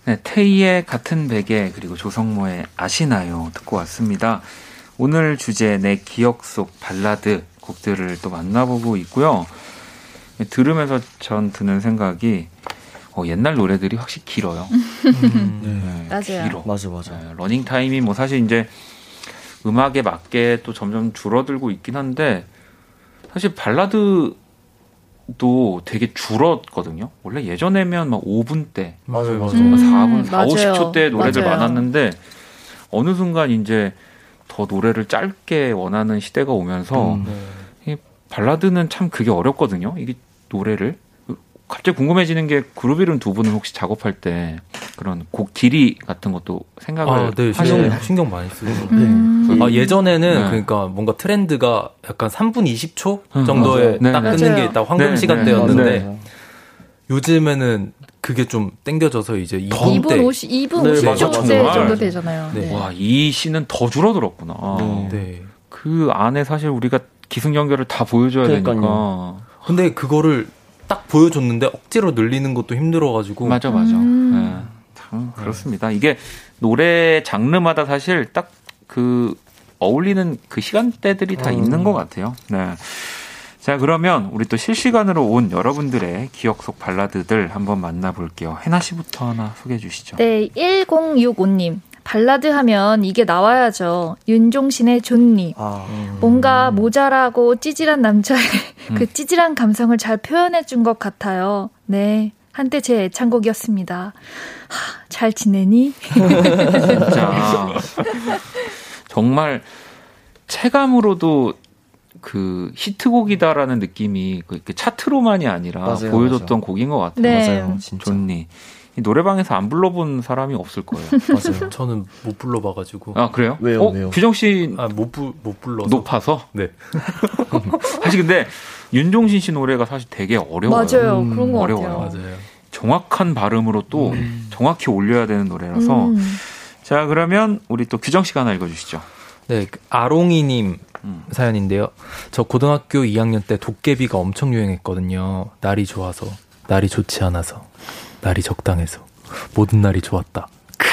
A: 네, 테이의 같은 베개 그리고 조성모의 아시나요 듣고 왔습니다. 오늘 주제 내 기억 속 발라드 곡들을 또 만나보고 있고요. 들으면서 전 드는 생각이 어, 옛날 노래들이 확실히 길어요. 네,
D: 맞아요.
A: 길어.
E: 맞아, 맞아.
A: 네, 러닝 타임이 뭐 사실 이제 음악에 맞게 또 점점 줄어들고 있긴 한데 사실 발라드도 되게 줄었거든요. 원래 예전에면 막 5분 대,
E: 맞아요, 맞아요.
D: 음,
A: 4분, 4,
D: 맞아요.
A: 50초 대 노래들
D: 맞아요.
A: 많았는데 어느 순간 이제 더 노래를 짧게 원하는 시대가 오면서
E: 음.
C: 네.
A: 이 발라드는 참 그게 어렵거든요. 이게 노래를 갑자기 궁금해지는 게 그룹 이름 두 분은 혹시 작업할 때 그런 곡 길이 같은 것도 생각을
C: 아, 네? 신경, 신경 많이 쓰고.
D: 음.
C: 아, 예전에는
A: 네.
C: 그러니까 뭔가 트렌드가 약간 3분 20초
A: 음,
C: 정도에
A: 맞아요.
C: 딱
A: 네,
C: 끊는. 게 딱 황금
A: 네,
C: 시간대였는데
E: 네.
C: 요즘에는 그게 좀 땡겨져서 이제 2분
D: 2분
C: 대.
D: 50, 2분
E: 네,
D: 50초
A: 맞아요.
D: 대
A: 정말.
D: 정도 되잖아요.
C: 네.
D: 네.
A: 와, 이 시는 더 줄어들었구나.
E: 네.
C: 네.
A: 그 안에 사실 우리가 기승전결을 다 보여줘야
E: 그러니까요.
A: 되니까.
C: 근데 그거를 딱 보여줬는데 억지로 늘리는 것도 힘들어가지고.
A: 맞아, 맞아.
D: 음.
A: 네, 참 그렇습니다. 이게 노래 장르마다 사실 딱 그 어울리는 그 시간대들이 다
E: 음.
A: 있는 것 같아요. 네. 자, 그러면 우리 또 실시간으로 온 여러분들의 기억 속 발라드들 한번 만나볼게요. 해나 씨부터 하나 소개해 주시죠.
D: 네, 1065님. 발라드 하면 이게 나와야죠. 윤종신의 존니.
E: 아,
D: 뭔가 모자라고 찌질한 남자의
A: 음.
D: 그 찌질한 감성을 잘 표현해 준 것 같아요. 네. 한때 제 애창곡이었습니다. 하, 잘 지내니? [laughs]
A: 진짜 정말 체감으로도 그 히트곡이다라는 느낌이 그 차트로만이 아니라
E: 맞아요,
A: 보여줬던
E: 맞아요.
A: 곡인 것 같아요.
D: 네.
E: 맞아요. 진짜.
A: 존니. 이 노래방에서 안 불러본 사람이 없을 거예요. [laughs]
E: 맞아요.
C: 저는 못 불러봐가지고.
A: 아 그래요?
E: 왜요,
A: 어,
E: 왜요?
A: 규정 씨
C: 아, 못, 불, 못 불러서.
A: 높아서
C: 네. [laughs]
A: 사실 근데 윤종신 씨 노래가 사실 되게 어려워요.
D: 맞아요.
E: 음,
D: 그런 것
A: 어려워요.
D: 같아요.
C: 맞아요.
A: 정확한 발음으로 또 정확히 올려야 되는 노래라서
D: 음.
A: 자 그러면 우리 또 규정 씨가 하나 읽어주시죠.
C: 네, 그 아롱이님
A: 음.
C: 사연인데요. 저 고등학교 2학년 때 도깨비가 엄청 유행했거든요. 날이 좋아서, 날이 좋지 않아서, 날이 적당해서, 모든 날이 좋았다. 크.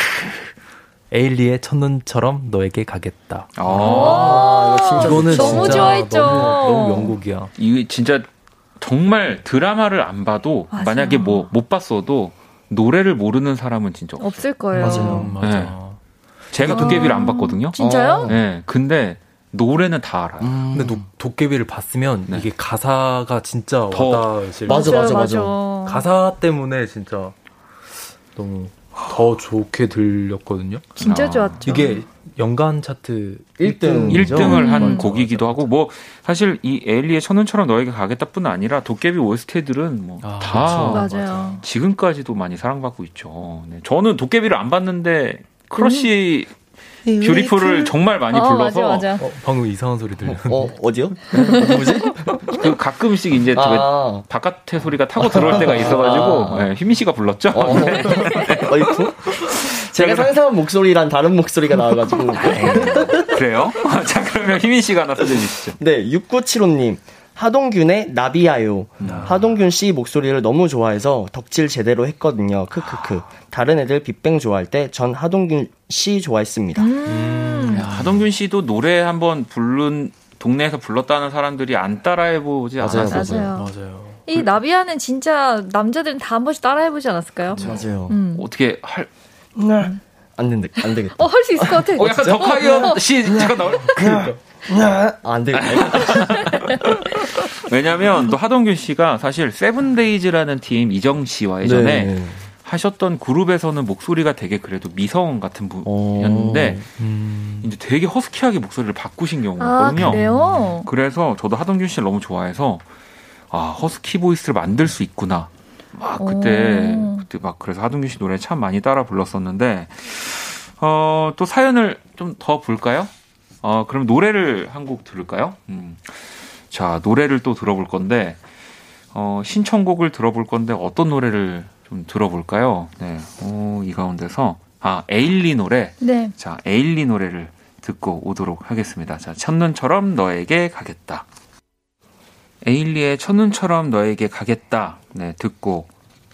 C: 에일리의 첫눈처럼 너에게 가겠다.
A: 아,
E: 아, 이거 진짜
C: 이거는
E: 좋죠.
D: 너무
C: 진짜
D: 좋아했죠.
C: 너무, 너무 명곡이야.
A: 이게 진짜 정말 드라마를 안 봐도
D: 맞아요.
A: 만약에 뭐 못 봤어도 노래를 모르는 사람은 진짜 없어요.
D: 없을 거예요.
E: 맞아요.
C: 음, 맞아.
A: 제가 도깨비를 안 봤거든요.
D: 진짜요?
E: 어.
A: 네, 근데 노래는 다 알아요.
E: 음.
C: 근데 도, 도깨비를 봤으면
A: 네.
C: 이게 가사가 진짜
A: 더-
C: 와닿으실
E: 맞아,
D: 맞아,
E: 맞아.
C: 가사 때문에 진짜 너무 더 좋게 들렸거든요.
D: 진짜
A: 아,
D: 좋았죠.
C: 이게 연간 차트
E: 1등.
A: 1등을 한
D: 음.
A: 곡이기도 하고 뭐 사실 이 에일리의 첫눈처럼 너에게 가겠다뿐 아니라 도깨비 OST들은 뭐
C: 아,
A: 다
C: 그렇죠.
D: 맞아요.
A: 지금까지도 많이 사랑받고 있죠. 네, 저는 도깨비를 안 봤는데 크러쉬 Beautiful을 정말 많이
D: 어,
A: 불러서
D: 맞아, 맞아.
C: 어, 방금 이상한 소리 들려.
E: 어, 어디요? 뭐지?
A: 그 가끔씩 이제 그
E: 아,
A: 바깥의 소리가 타고 들어올 때가 있어가지고
E: 아.
A: 네, 휘민 씨가 불렀죠.
E: 어, 어이쿠? 제가 상상한 목소리랑 다른 목소리가 나와가지고.
A: 그래요? [laughs] 자 그러면 휘민 씨가 하나 소개해 주시죠.
E: 네, 6975님. 하동균의 나비야요. 하동균 씨 목소리를 너무 좋아해서 덕질 제대로 했거든요. 크크크. 다른 애들 빅뱅 좋아할 때 전 하동균 씨 좋아했습니다.
D: 음.
A: 야, 하동균 씨도 노래 한번 부른 동네에서 불렀다는 사람들이 안 따라해보지
E: 맞아요,
A: 않았어요.
D: 맞아요.
C: 맞아요.
D: 이 나비아는 진짜 남자들은 다 한 번씩 따라해보지 않았을까요?
E: 맞아요.
D: 음.
A: 어떻게 할?
E: 네. 안 된다, 안 되겠다.
D: 어, 할 수 있을 것 같아.
A: 어, 약간 덕하이어 씨 잠깐 나올.
E: 아, 안 되겠다. [laughs]
A: 왜냐하면 또 하동균 씨가 사실 세븐데이즈라는 팀 이정 씨와 예전에
E: 네.
A: 하셨던 그룹에서는 목소리가 되게 그래도 미성 같은
E: 어.
A: 분이었는데
C: 음,
A: 이제 되게 허스키하게 목소리를 바꾸신 경우가
D: 아?
A: 그래서 저도 하동균 씨를 너무 좋아해서 아 허스키 보이스를 만들 수 있구나. 막 그때
D: 오.
A: 그때 막 그래서 하동균 씨 노래 참 많이 따라 불렀었는데 어 또 사연을 좀 더 볼까요? 어 그럼 노래를 한 곡 들을까요? 음. 자 노래를 또 들어볼 건데 어 신청곡을 들어볼 건데 어떤 노래를 좀 들어볼까요? 네, 어, 이 가운데서 아 에일리 노래
D: 네.
A: 자, 에일리 노래를 듣고 오도록 하겠습니다. 자, 첫눈처럼 너에게 가겠다. 에일리의 첫눈처럼 너에게 가겠다. 네, 듣고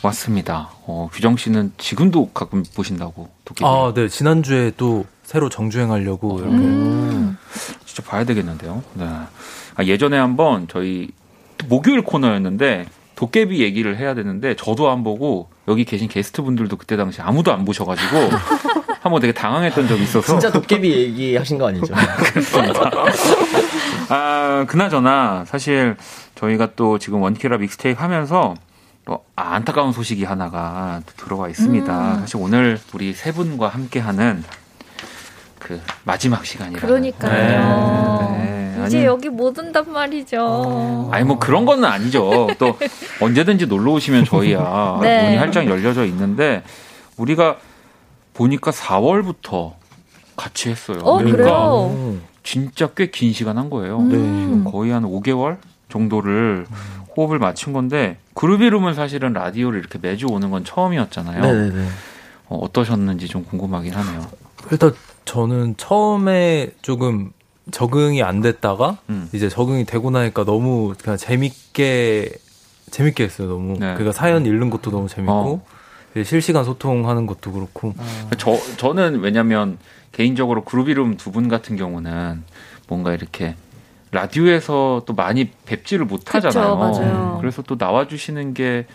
A: 왔습니다. 어, 규정 씨는 지금도 가끔 보신다고 도깨비.
C: 아, 네. 지난주에 또 새로 정주행하려고 이렇게.
D: 음.
A: 진짜 봐야 되겠는데요. 네. 아, 예전에 한번 저희 목요일 코너였는데 도깨비 얘기를 해야 되는데 저도 안 보고 여기 계신 게스트 분들도 그때 당시 아무도 안 보셔가지고 [laughs] 한번 되게 당황했던 적이 있어서
E: 진짜 도깨비 얘기하신 거 아니죠? [laughs]
A: 아, 그나저나 사실 저희가 또 지금 원키라 믹스테이프 하면서 또 안타까운 소식이 하나가 또 들어와 있습니다.
D: 음.
A: 사실 오늘 우리 세 분과 함께하는 그 마지막 시간이라.
D: 그러니까요.
A: 네.
D: 이제
A: 아니,
D: 여기 못 온단 말이죠.
A: 어, 아니 뭐 그런 거는 아니죠. 또 언제든지 놀러 오시면 저희야 [laughs]
D: 네.
A: 문이 활짝 열려져 있는데 우리가 보니까 4월부터 같이 했어요.
D: 어,
A: 그러니까
D: 그래요?
C: 음.
A: 진짜 꽤 긴 시간 한 거예요.
D: 음.
A: 거의 한 5개월 정도를 호흡을 맞춘 건데 그루비룸은 사실은 라디오를 이렇게 매주 오는 건 처음이었잖아요.
E: 네네네.
A: 어, 어떠셨는지 좀 궁금하긴 하네요.
C: 일단 저는 처음에 조금 적응이 안 됐다가
A: 음.
C: 이제 적응이 되고 나니까 너무 그냥 재밌게 재밌게 했어요. 너무
A: 네.
C: 그러니까 사연 읽는 것도 너무 재밌고
A: 어.
C: 실시간 소통하는 것도 그렇고
A: 저 저는 왜냐면 개인적으로 그루비룸 두분 같은 경우는 뭔가 이렇게 라디오에서 또 많이 뵙지를 못하잖아요.
D: 그쵸, 맞아요.
A: 그래서 또 나와주시는 게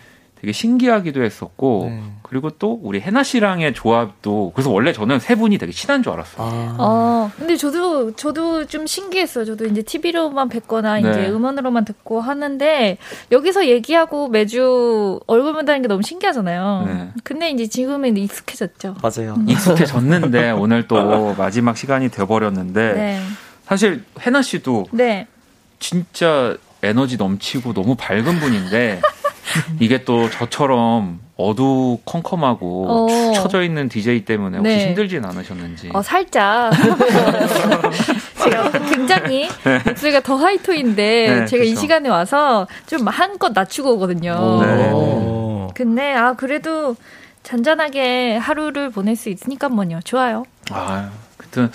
A: 되게 신기하기도 했었고
E: 네.
A: 그리고 또 우리 해나 씨랑의 조합도 그래서 원래 저는 세 분이 되게 친한 줄 알았어요.
E: 아.
D: 어, 근데 저도, 저도 좀 신기했어요. 저도 이제 TV로만 뵙거나
A: 네.
D: 이제 음원으로만 듣고 하는데, 여기서 얘기하고 매주 얼굴 본다는 게 너무 신기하잖아요.
A: 네.
D: 근데 이제 지금은 익숙해졌죠.
E: 맞아요.
A: 익숙해졌는데 [laughs] 오늘 또 마지막 시간이 돼 버렸는데
D: 네.
A: 사실 해나 씨도
D: 네.
A: 진짜 에너지 넘치고 너무 밝은 분인데 [laughs] [laughs] 이게 또 저처럼 어두컴컴하고
D: 어.
A: 축 처져 있는 DJ 때문에 혹시
D: 네.
A: 힘들진 않으셨는지.
D: 어, 살짝. [laughs] 제가 굉장히 목소리가 더 하이토인데,
A: 네,
D: 제가 이
A: 그쵸.
D: 시간에 와서 좀 한껏 낮추고 오거든요.
A: 네.
C: 어.
D: 근데, 아, 그래도 잔잔하게 하루를 보낼 수 있으니까 뭐요. 좋아요.
A: 아, 그튼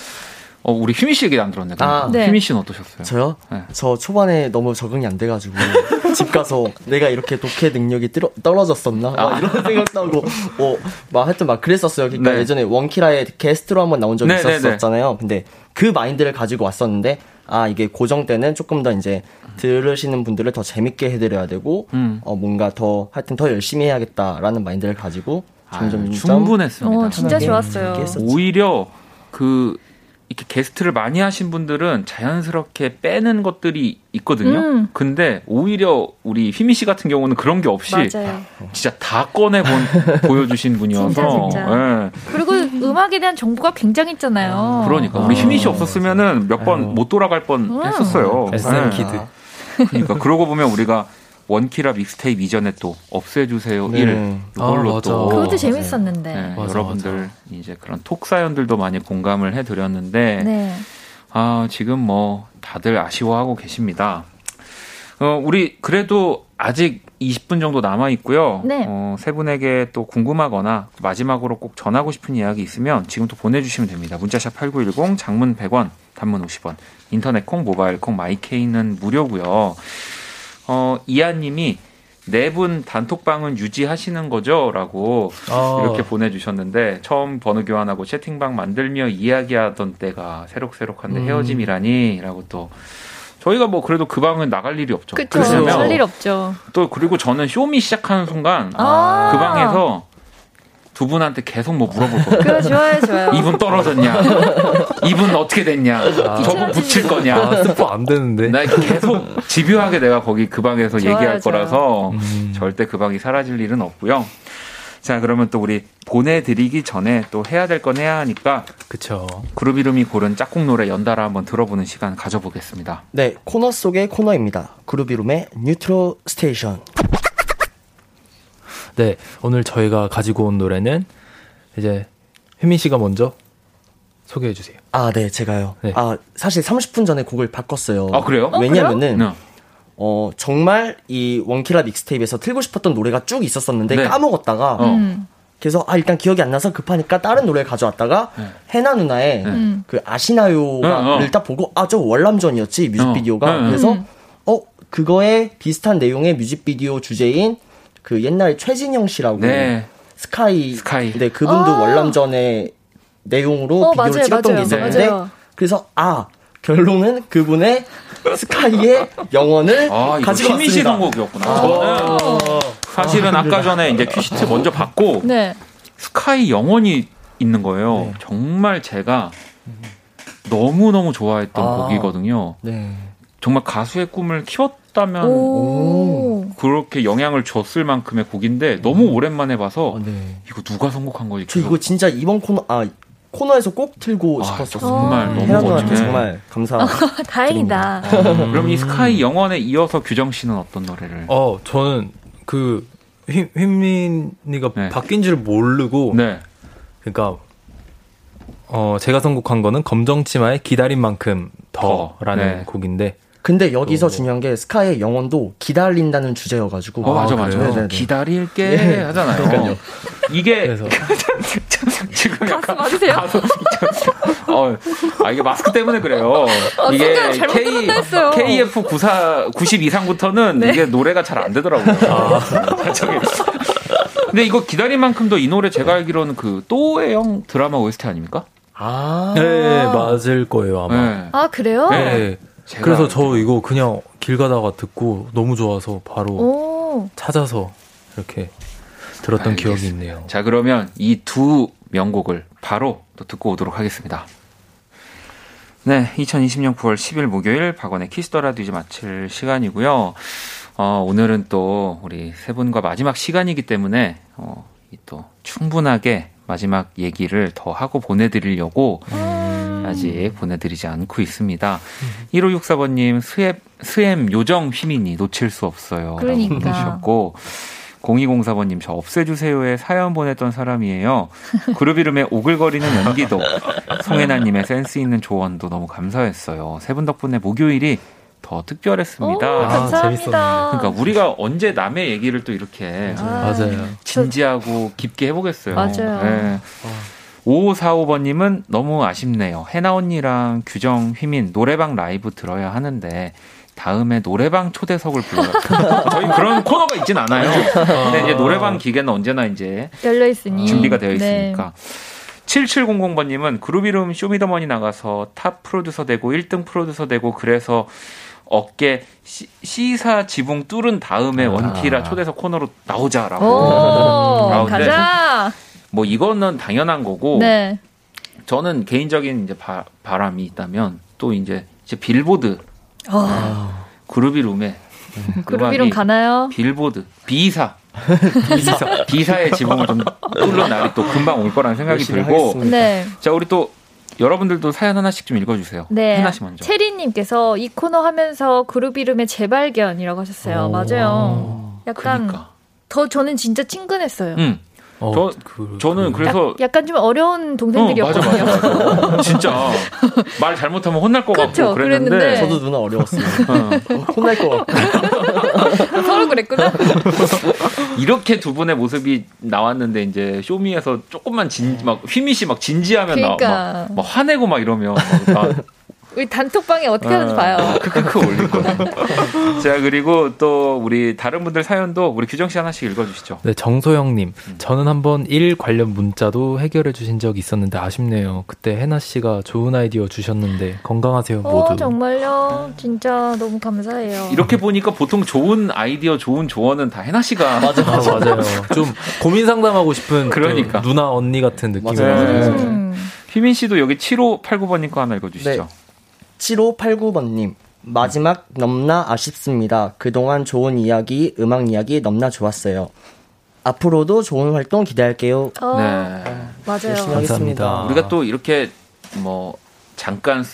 A: 어, 우리 휴미 씨 얘기 안 들었네.
E: 아.
D: 네.
A: 휴미 씨는 어떠셨어요?
E: 저요?
A: 네.
E: 저 초반에 너무 적응이 안 돼가지고 [laughs] 집 가서 내가 이렇게 독해 능력이 떨어, 떨어졌었나? 막
A: 아.
E: 이런 생각도 하고 어, 막 하여튼 막 그랬었어요. 그러니까
A: 네.
E: 예전에 원키라에 게스트로 한번 나온 적이
A: 네, 네,
E: 있었잖아요. 근데 그 마인드를 가지고 왔었는데 아 이게 고정 때는 조금 더 이제 들으시는 분들을 더 재밌게 해드려야 되고
A: 음.
E: 어 뭔가 더 하여튼 더 열심히 해야겠다라는 마인드를 가지고 점점
A: 아유, 충분했습니다.
D: 어, 진짜 좋았어요.
A: 오히려 그 이렇게 게스트를 많이 하신 분들은 자연스럽게 빼는 것들이 있거든요.
D: 음.
A: 근데 오히려 우리 휘미 씨 같은 경우는 그런 게 없이
D: 맞아요.
A: 진짜 다 꺼내 본 보여주신 분이어서
D: 진짜, 진짜.
A: 예.
D: 그리고 음악에 대한 정보가 굉장했잖아요.
A: 그러니까 우리
C: 아.
A: 휘미 씨 없었으면은 몇 번. 못 돌아갈 뻔
D: 음.
A: 했었어요.
C: SM
A: 예.
C: kid.
A: 그러니까 그러고 보면 우리가 원키라 믹스테이프 이전에 또 없애주세요
E: 네.
A: 1 이걸로
C: 아, 맞아.
A: 또
D: 그것도 재밌었는데.
A: 네,
C: 맞아,
A: 여러분들 이제 그런 톡 사연들도 많이 공감을 해드렸는데
D: 네.
A: 아 지금 뭐 다들 아쉬워하고 계십니다. 어 우리 그래도 아직 20분 정도 남아 있고요.
D: 네.
A: 어, 세 분에게 또 궁금하거나 마지막으로 꼭 전하고 싶은 이야기 있으면 지금 또 보내주시면 됩니다. 문자샵 8910 장문 100원, 단문 50원, 인터넷 콩, 모바일 콩, 마이케이는 무료고요. 어 이하님이 네 분 단톡방은 유지하시는 거죠?라고
C: 아,
A: 이렇게 보내주셨는데 처음 번호 교환하고 채팅방 만들며 이야기하던 때가 새록새록한데
C: 음.
A: 헤어짐이라니라고 또 저희가 뭐 그래도 그 방은 나갈 일이 없죠.
D: 그쵸.
A: 왜냐면
D: 할일 없죠.
A: 또 그리고 저는 쇼미 시작하는 순간
D: 아.
A: 그 방에서 두 분한테 계속 뭐 물어볼 거예요.
D: 그거 좋아요, 좋아요.
A: 이분 떨어졌냐? 이분 어떻게 됐냐? 저분 붙일 거냐?
C: 아, 스포 안 되는데.
A: 나 계속 집요하게 내가 거기 그 방에서
D: 좋아요,
A: 얘기할
D: 좋아요.
A: 거라서
C: 음.
A: 절대 그 방이 사라질 일은 없고요. 자, 그러면 또 우리 보내드리기 전에 또 해야 될 건 해야 하니까
C: 그쵸.
A: 그루비룸이 고른 짝꿍 노래 연달아 한번 들어보는 시간 가져보겠습니다.
E: 네 코너 속의 코너입니다. 그루비룸의 Newtro Station.
C: 네, 오늘 저희가 가지고 온 노래는 이제 휘민 씨가 먼저 소개해 주세요.
E: 아, 네, 제가요.
C: 네.
E: 아, 사실 30분 전에 곡을 바꿨어요.
A: 아, 그래요?
D: 어,
E: 왜냐면은,
A: 네.
E: 어, 정말 이 원키라 믹스테이프에서 틀고 싶었던 노래가 쭉 있었었는데
A: 네.
E: 까먹었다가,
A: 어.
D: 음.
E: 그래서 아, 일단 기억이 안 나서 급하니까 다른 노래를 가져왔다가,
A: 네.
E: 해나 누나의
D: 음.
E: 그 아시나요를
A: 어, 어.
E: 딱 보고, 아, 저 월남전이었지, 뮤직비디오가.
A: 어, 네, 네.
E: 그래서,
D: 음.
E: 어, 그거에 비슷한 내용의 뮤직비디오 주제인 그 옛날에 최진영 씨라고.
A: 네.
E: 스카이.
A: 스카이.
E: 네, 그분도
D: 아.
E: 월남전의 내용으로
D: 어,
E: 비디오를
D: 맞아요,
E: 찍었던
D: 맞아요,
E: 게 있었는데
D: 맞아요.
E: 그래서 아 결론은 그분의 스카이의 영원을
A: 아,
E: 가지고
A: 힘이
E: 왔습니다.
A: 시던 곡이었구나. 저는 사실은 아 까 전에 이제 큐시트 먼저 받고
D: 네.
A: 스카이 영원이 있는 거예요.
E: 네.
A: 정말 제가 너무 너무 좋아했던
E: 아.
A: 곡이거든요.
E: 네.
A: 정말 가수의 꿈을 키웠 다면
D: 오.
A: 그렇게 영향을 줬을 만큼의 곡인데 너무 오랜만에 봐서
E: 어, 네.
A: 이거 누가 선곡한 거지?
E: 저 이거 진짜 이번 코너 아 코너에서 꼭 틀고
A: 아,
E: 싶었었어요.
A: 정말 너무 멋지네.
E: 정말 감사. [laughs]
D: 다행이다.
A: 음, 그럼 이 스카이 영원에 이어서 규정 씨는 어떤 노래를?
C: 어, 저는 그 휘, 휘민이가
A: 네.
C: 바뀐 줄 모르고
A: 네.
C: 그러니까 어 제가 선곡한 거는 검정치마의 기다린 만큼 더라는
A: 네.
C: 곡인데
E: 근데 여기서
C: 어.
E: 중요한 게 스카이의 영혼도 기다린다는 주제여가지고.
A: 어, 맞아, 맞아.
E: 네네네.
A: 기다릴게
E: 예.
A: 하잖아요. 이게
C: 그래서 [laughs]
A: 지금
D: 가수
A: 약간
D: 맞으세요?
A: 가수 [laughs] 어, 아 이게 마스크 때문에 그래요. 이게
D: 순간 잘못
A: K
D: 들었다 했어요.
A: KF 94 90 이상부터는
D: 네.
A: 이게 노래가 잘 안 되더라고요. 아, [laughs] 저기. 근데 이거 기다린 만큼도 이 노래 제가 알기로는 그 또 오해영 드라마 OST 아닙니까?
E: 아.
C: 네, 맞을 거예요 아마.
A: 네.
D: 아 그래요?
C: 네.
A: 제가
C: 그래서 저 이거 그냥 길 가다가 듣고 너무 좋아서 바로
D: 오.
C: 찾아서 이렇게 들었던
A: 알겠습니다.
C: 기억이 있네요.
A: 자 그러면 이 두 명곡을 바로 또 듣고 오도록 하겠습니다. 네, 2020년 9월 10일 목요일 박원의 키스터 라디오 이제 마칠 시간이고요. 어, 오늘은 또 우리 세 분과 마지막 시간이기 때문에 어, 이또 충분하게 마지막 얘기를 더 하고 보내드리려고 아직 보내드리지 않고 있습니다. 1564번님 스앱, 스엠 요정 휘민이 놓칠 수 없어요.
D: 그러니까.
A: 라고 보내주셨고 0204번님 저 없애주세요에 사연 보냈던 사람이에요. 그룹 이름에 오글거리는 연기도 송혜나님의 센스 있는 조언도 너무 감사했어요. 세 분 덕분에 목요일이 더 특별했습니다.
D: 오,
C: 아,
D: 감사합니다.
A: 그러니까 우리가 언제 남의 얘기를 또 이렇게
D: 아,
C: 맞아요.
A: 진지하고 깊게 해보겠어요.
D: 맞아요.
A: 네. 5545번님은 너무 아쉽네요. 해나 언니랑 규정, 휘민 노래방 라이브 들어야 하는데 다음에 노래방 초대석을 불러요. [laughs] 저희 그런 코너가 있진 않아요. 근데 이제 노래방 기계는 언제나 이제
D: 열려 있으니
A: 준비가 되어
D: 네.
A: 있으니까. 7700번님은 그루비룸 쇼미더머니 나가서 탑 프로듀서 되고 1등 프로듀서 되고 그래서 어깨 시, 시사 지붕 뚫은 다음에 원키라 초대석 코너로 나오자라고.
D: 오, 가자.
A: 뭐 이거는 당연한 거고
D: 네.
A: 저는 개인적인 이제 바, 바람이 있다면 또 이제 이제 빌보드
D: 어,
A: 그룹이 룸에
D: 그룹 이름 가나요?
A: 빌보드 비사 [laughs] 비사 비사의 지붕을 좀 뚫는 날이 또 금방 올 거라는 생각이 들고.
D: 네.
A: 자 우리 또 여러분들도 사연 하나씩 좀 읽어주세요.
D: 네.
A: 하나씩 먼저.
D: 체리님께서 이 코너 하면서 그룹 이름의 재발견이라고 하셨어요. 맞아요. 약간
A: 그러니까.
D: 더 저는 진짜 친근했어요.
A: 음,
C: 어,
A: 저-
C: 그,
A: 저는
C: 그-
A: 그래서
D: 약, 약간 좀 어려운
A: 어,
D: 동생들이었거든요.
A: 맞아, 맞아, 맞아. [laughs] 진짜 말 잘못하면 혼날 것
D: 그쵸,
A: 같고 그랬는데
D: 그랬는데.
E: 저도 누나 어려웠어요.
A: 어,
E: 혼날 것 같고. [laughs]
D: 서로 그랬구나. [laughs]
A: 이렇게 두 분의 모습이 나왔는데 이제 쇼미에서 조금만 진 막 휘미 씨막 진지하면 나,
D: 그러니까.
A: 막, 막 화내고 막 이러면 막 나,
D: 우리 단톡방에 어떻게 하는지
A: 어,
D: 봐요.
A: 크크크 올릴 거야. [laughs] 자 그리고 또 우리 다른 분들 사연도 우리 규정 씨 하나씩 읽어주시죠.
C: 네, 정소영님.
A: 음.
C: 저는 한번 일 관련 문자도 해결해 주신 적이 있었는데 아쉽네요. 그때 해나 씨가 좋은 아이디어 주셨는데 건강하세요 모두.
D: 어, 정말요. 진짜 너무 감사해요.
A: 이렇게 보니까 보통 좋은 아이디어, 좋은 조언은 다 해나 씨가
C: 아, 맞아요. [laughs] 좀 고민 상담하고 싶은 그
A: 그러니까.
C: 누나 언니 같은 느낌이
E: 맞아요.
C: 많아요.
D: 음.
A: 휘민 씨도 여기 7589번님 거 하나 읽어주시죠.
E: 네. 7589번님. 마지막 넘나 아쉽습니다. 그동안 좋은 이야기, 음악 이야기 넘나 좋았어요. 앞으로도 좋은 활동 기대할게요.
D: 어,
A: 네.
D: 맞아요.
E: 열심히 하겠습니다.
C: 감사합니다.
A: 우리가 또 이렇게 뭐 잠깐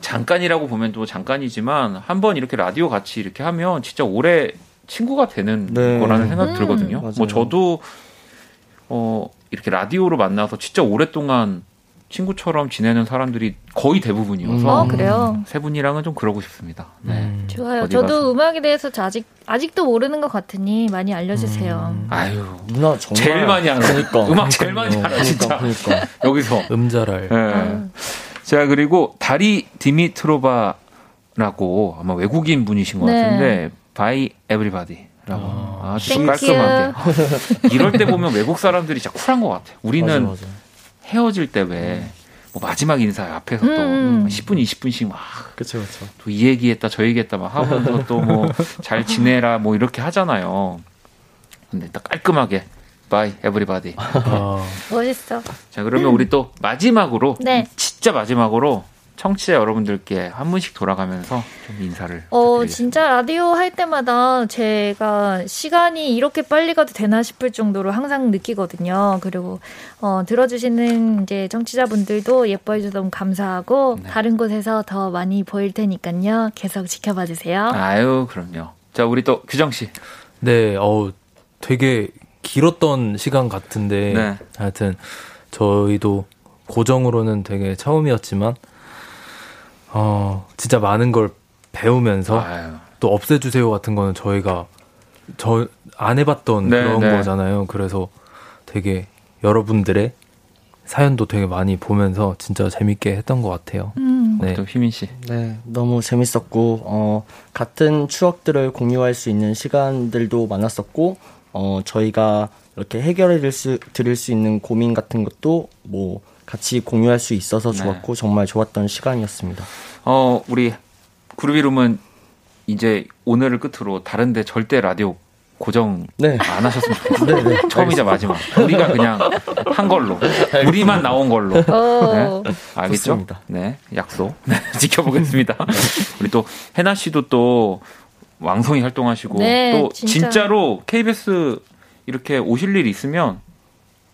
A: 잠깐이라고 보면 또 잠깐이지만 한 번 이렇게 라디오 같이 이렇게 하면 진짜 오래 친구가 되는
E: 네.
A: 거라는 생각
D: 음.
A: 들거든요.
E: 맞아요.
A: 뭐 저도 어 이렇게 라디오로 만나서 진짜 오랫동안 친구처럼 지내는 사람들이 거의 대부분이어서
D: 어, 그래요.
A: 세 분이랑은 좀 그러고 싶습니다. 네.
C: 음.
D: 좋아요. 저도
A: 가서.
D: 음악에 대해서 저 아직 아직도 모르는 것 같으니 많이 알려주세요.
C: 음.
A: 아유
E: 누나 정말
A: 제일 많이 하는
E: 그러니까. [laughs]
A: 음악 제일 많이 알아 진짜
E: 그러니까, 그러니까. [laughs]
A: 여기서
C: 음잘알.
A: 예.
D: 아유.
A: 자 그리고 다리아 디미트로바라고 아마 외국인 분이신 것
D: 네.
A: 같은데 bye everybody 라고 아주 좀
D: Thank
A: 깔끔하게 [laughs] 이럴 때 보면 외국 사람들이 진짜 쿨한 것 같아. 우리는
E: 맞아, 맞아.
A: 헤어질 때 왜 뭐 마지막 인사 앞에서 또
D: 음, 음.
A: 10분 20분씩 막
E: 그쵸, 그쵸.
A: 또 이 얘기했다 저 얘기했다 막 하면서 [laughs] 또 뭐 잘 지내라 뭐 이렇게 하잖아요. 근데 딱 깔끔하게 bye everybody.
C: 아,
D: 멋있어.
A: 자 그러면 우리 또 마지막으로
D: 네.
A: 진짜 마지막으로 청취자 여러분들께 한 분씩 돌아가면서 좀 인사를.
D: 어, 진짜 라디오 할 때마다 제가 시간이 이렇게 빨리 가도 되나 싶을 정도로 항상 느끼거든요. 그리고, 어, 들어주시는 이제 청취자분들도 예뻐해 주셔서 너무 감사하고, 네. 다른 곳에서 더 많이 보일 테니까요. 계속 지켜봐 주세요.
A: 아유, 그럼요. 자, 우리 또 규정 씨.
C: 네, 어우, 되게 길었던 시간 같은데, 네. 하여튼, 저희도 고정으로는 되게 처음이었지만, 어, 진짜 많은 걸 배우면서 아유. 또 없애주세요 같은 거는 저희가 저 안 해봤던 네, 그런 네. 거잖아요. 그래서 되게 여러분들의 사연도 되게 많이 보면서 진짜 재밌게 했던 것 같아요.
A: 음. 네. 또 휘민 씨.
E: 네, 너무 재밌었고 어, 같은 추억들을 공유할 수 있는 시간들도 많았었고 어, 저희가 이렇게 해결해 드릴 수, 드릴 수 있는 고민 같은 것도 뭐 같이 공유할 수 있어서 네. 좋았고 네. 정말 좋았던 시간이었습니다.
A: 어, 우리 그룹 이름은 이제 오늘을 끝으로 다른데 절대 라디오 고정 네. 안 하셨으면 좋겠어요. 네, 네. 처음이자 마지막. 우리가 그냥 한 걸로. 우리만 나온 걸로. 어. 네. 알겠죠? 좋습니다. 네. 약속. 네. [laughs] 지켜보겠습니다. 우리 또 해나 씨도 또 왕성히 활동하시고 네, 또 진짜. 진짜로 KBS 이렇게 오실 일 있으면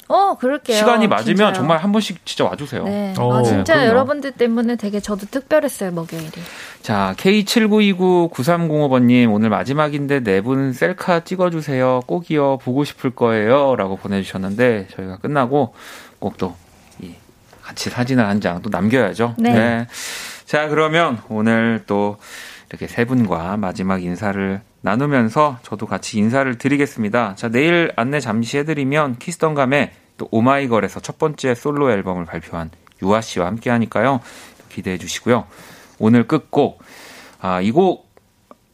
D: 어, 그럴게요.
A: 시간이 맞으면 진짜요. 정말 한 번씩 진짜 와주세요.
D: 네. 어, 아, 진짜 네, 여러분들 때문에 되게 저도 특별했어요, 목요일이.
A: 자, K7929-9305번님, 오늘 마지막인데 네 분 셀카 찍어주세요. 꼭이요. 보고 싶을 거예요. 라고 보내주셨는데, 저희가 끝나고 꼭 또, 같이 사진을 한 장 또 남겨야죠. 네. 네. 자, 그러면 오늘 또 이렇게 세 분과 마지막 인사를 나누면서 저도 같이 인사를 드리겠습니다. 자, 내일 안내 잠시 해드리면 키스던감에 또 오마이걸에서 첫 번째 솔로 앨범을 발표한 유아 씨와 함께 하니까요. 기대해 주시고요. 오늘 끝곡, 아, 이 곡,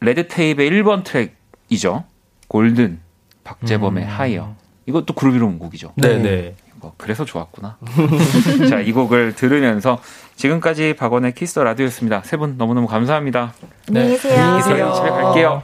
A: 레드테이프의 1번 트랙이죠. 골든, 박재범의 음. 하이어. 이것도 그루비룸 곡이죠.
C: 네네. 네.
A: 뭐, 그래서 좋았구나. [laughs] 자, 이 곡을 들으면서 지금까지 박원의 키스 라디오였습니다. 세 분 너무너무 감사합니다.
D: 안녕히 계세요.
A: 안녕히 계세요. 집에 갈게요.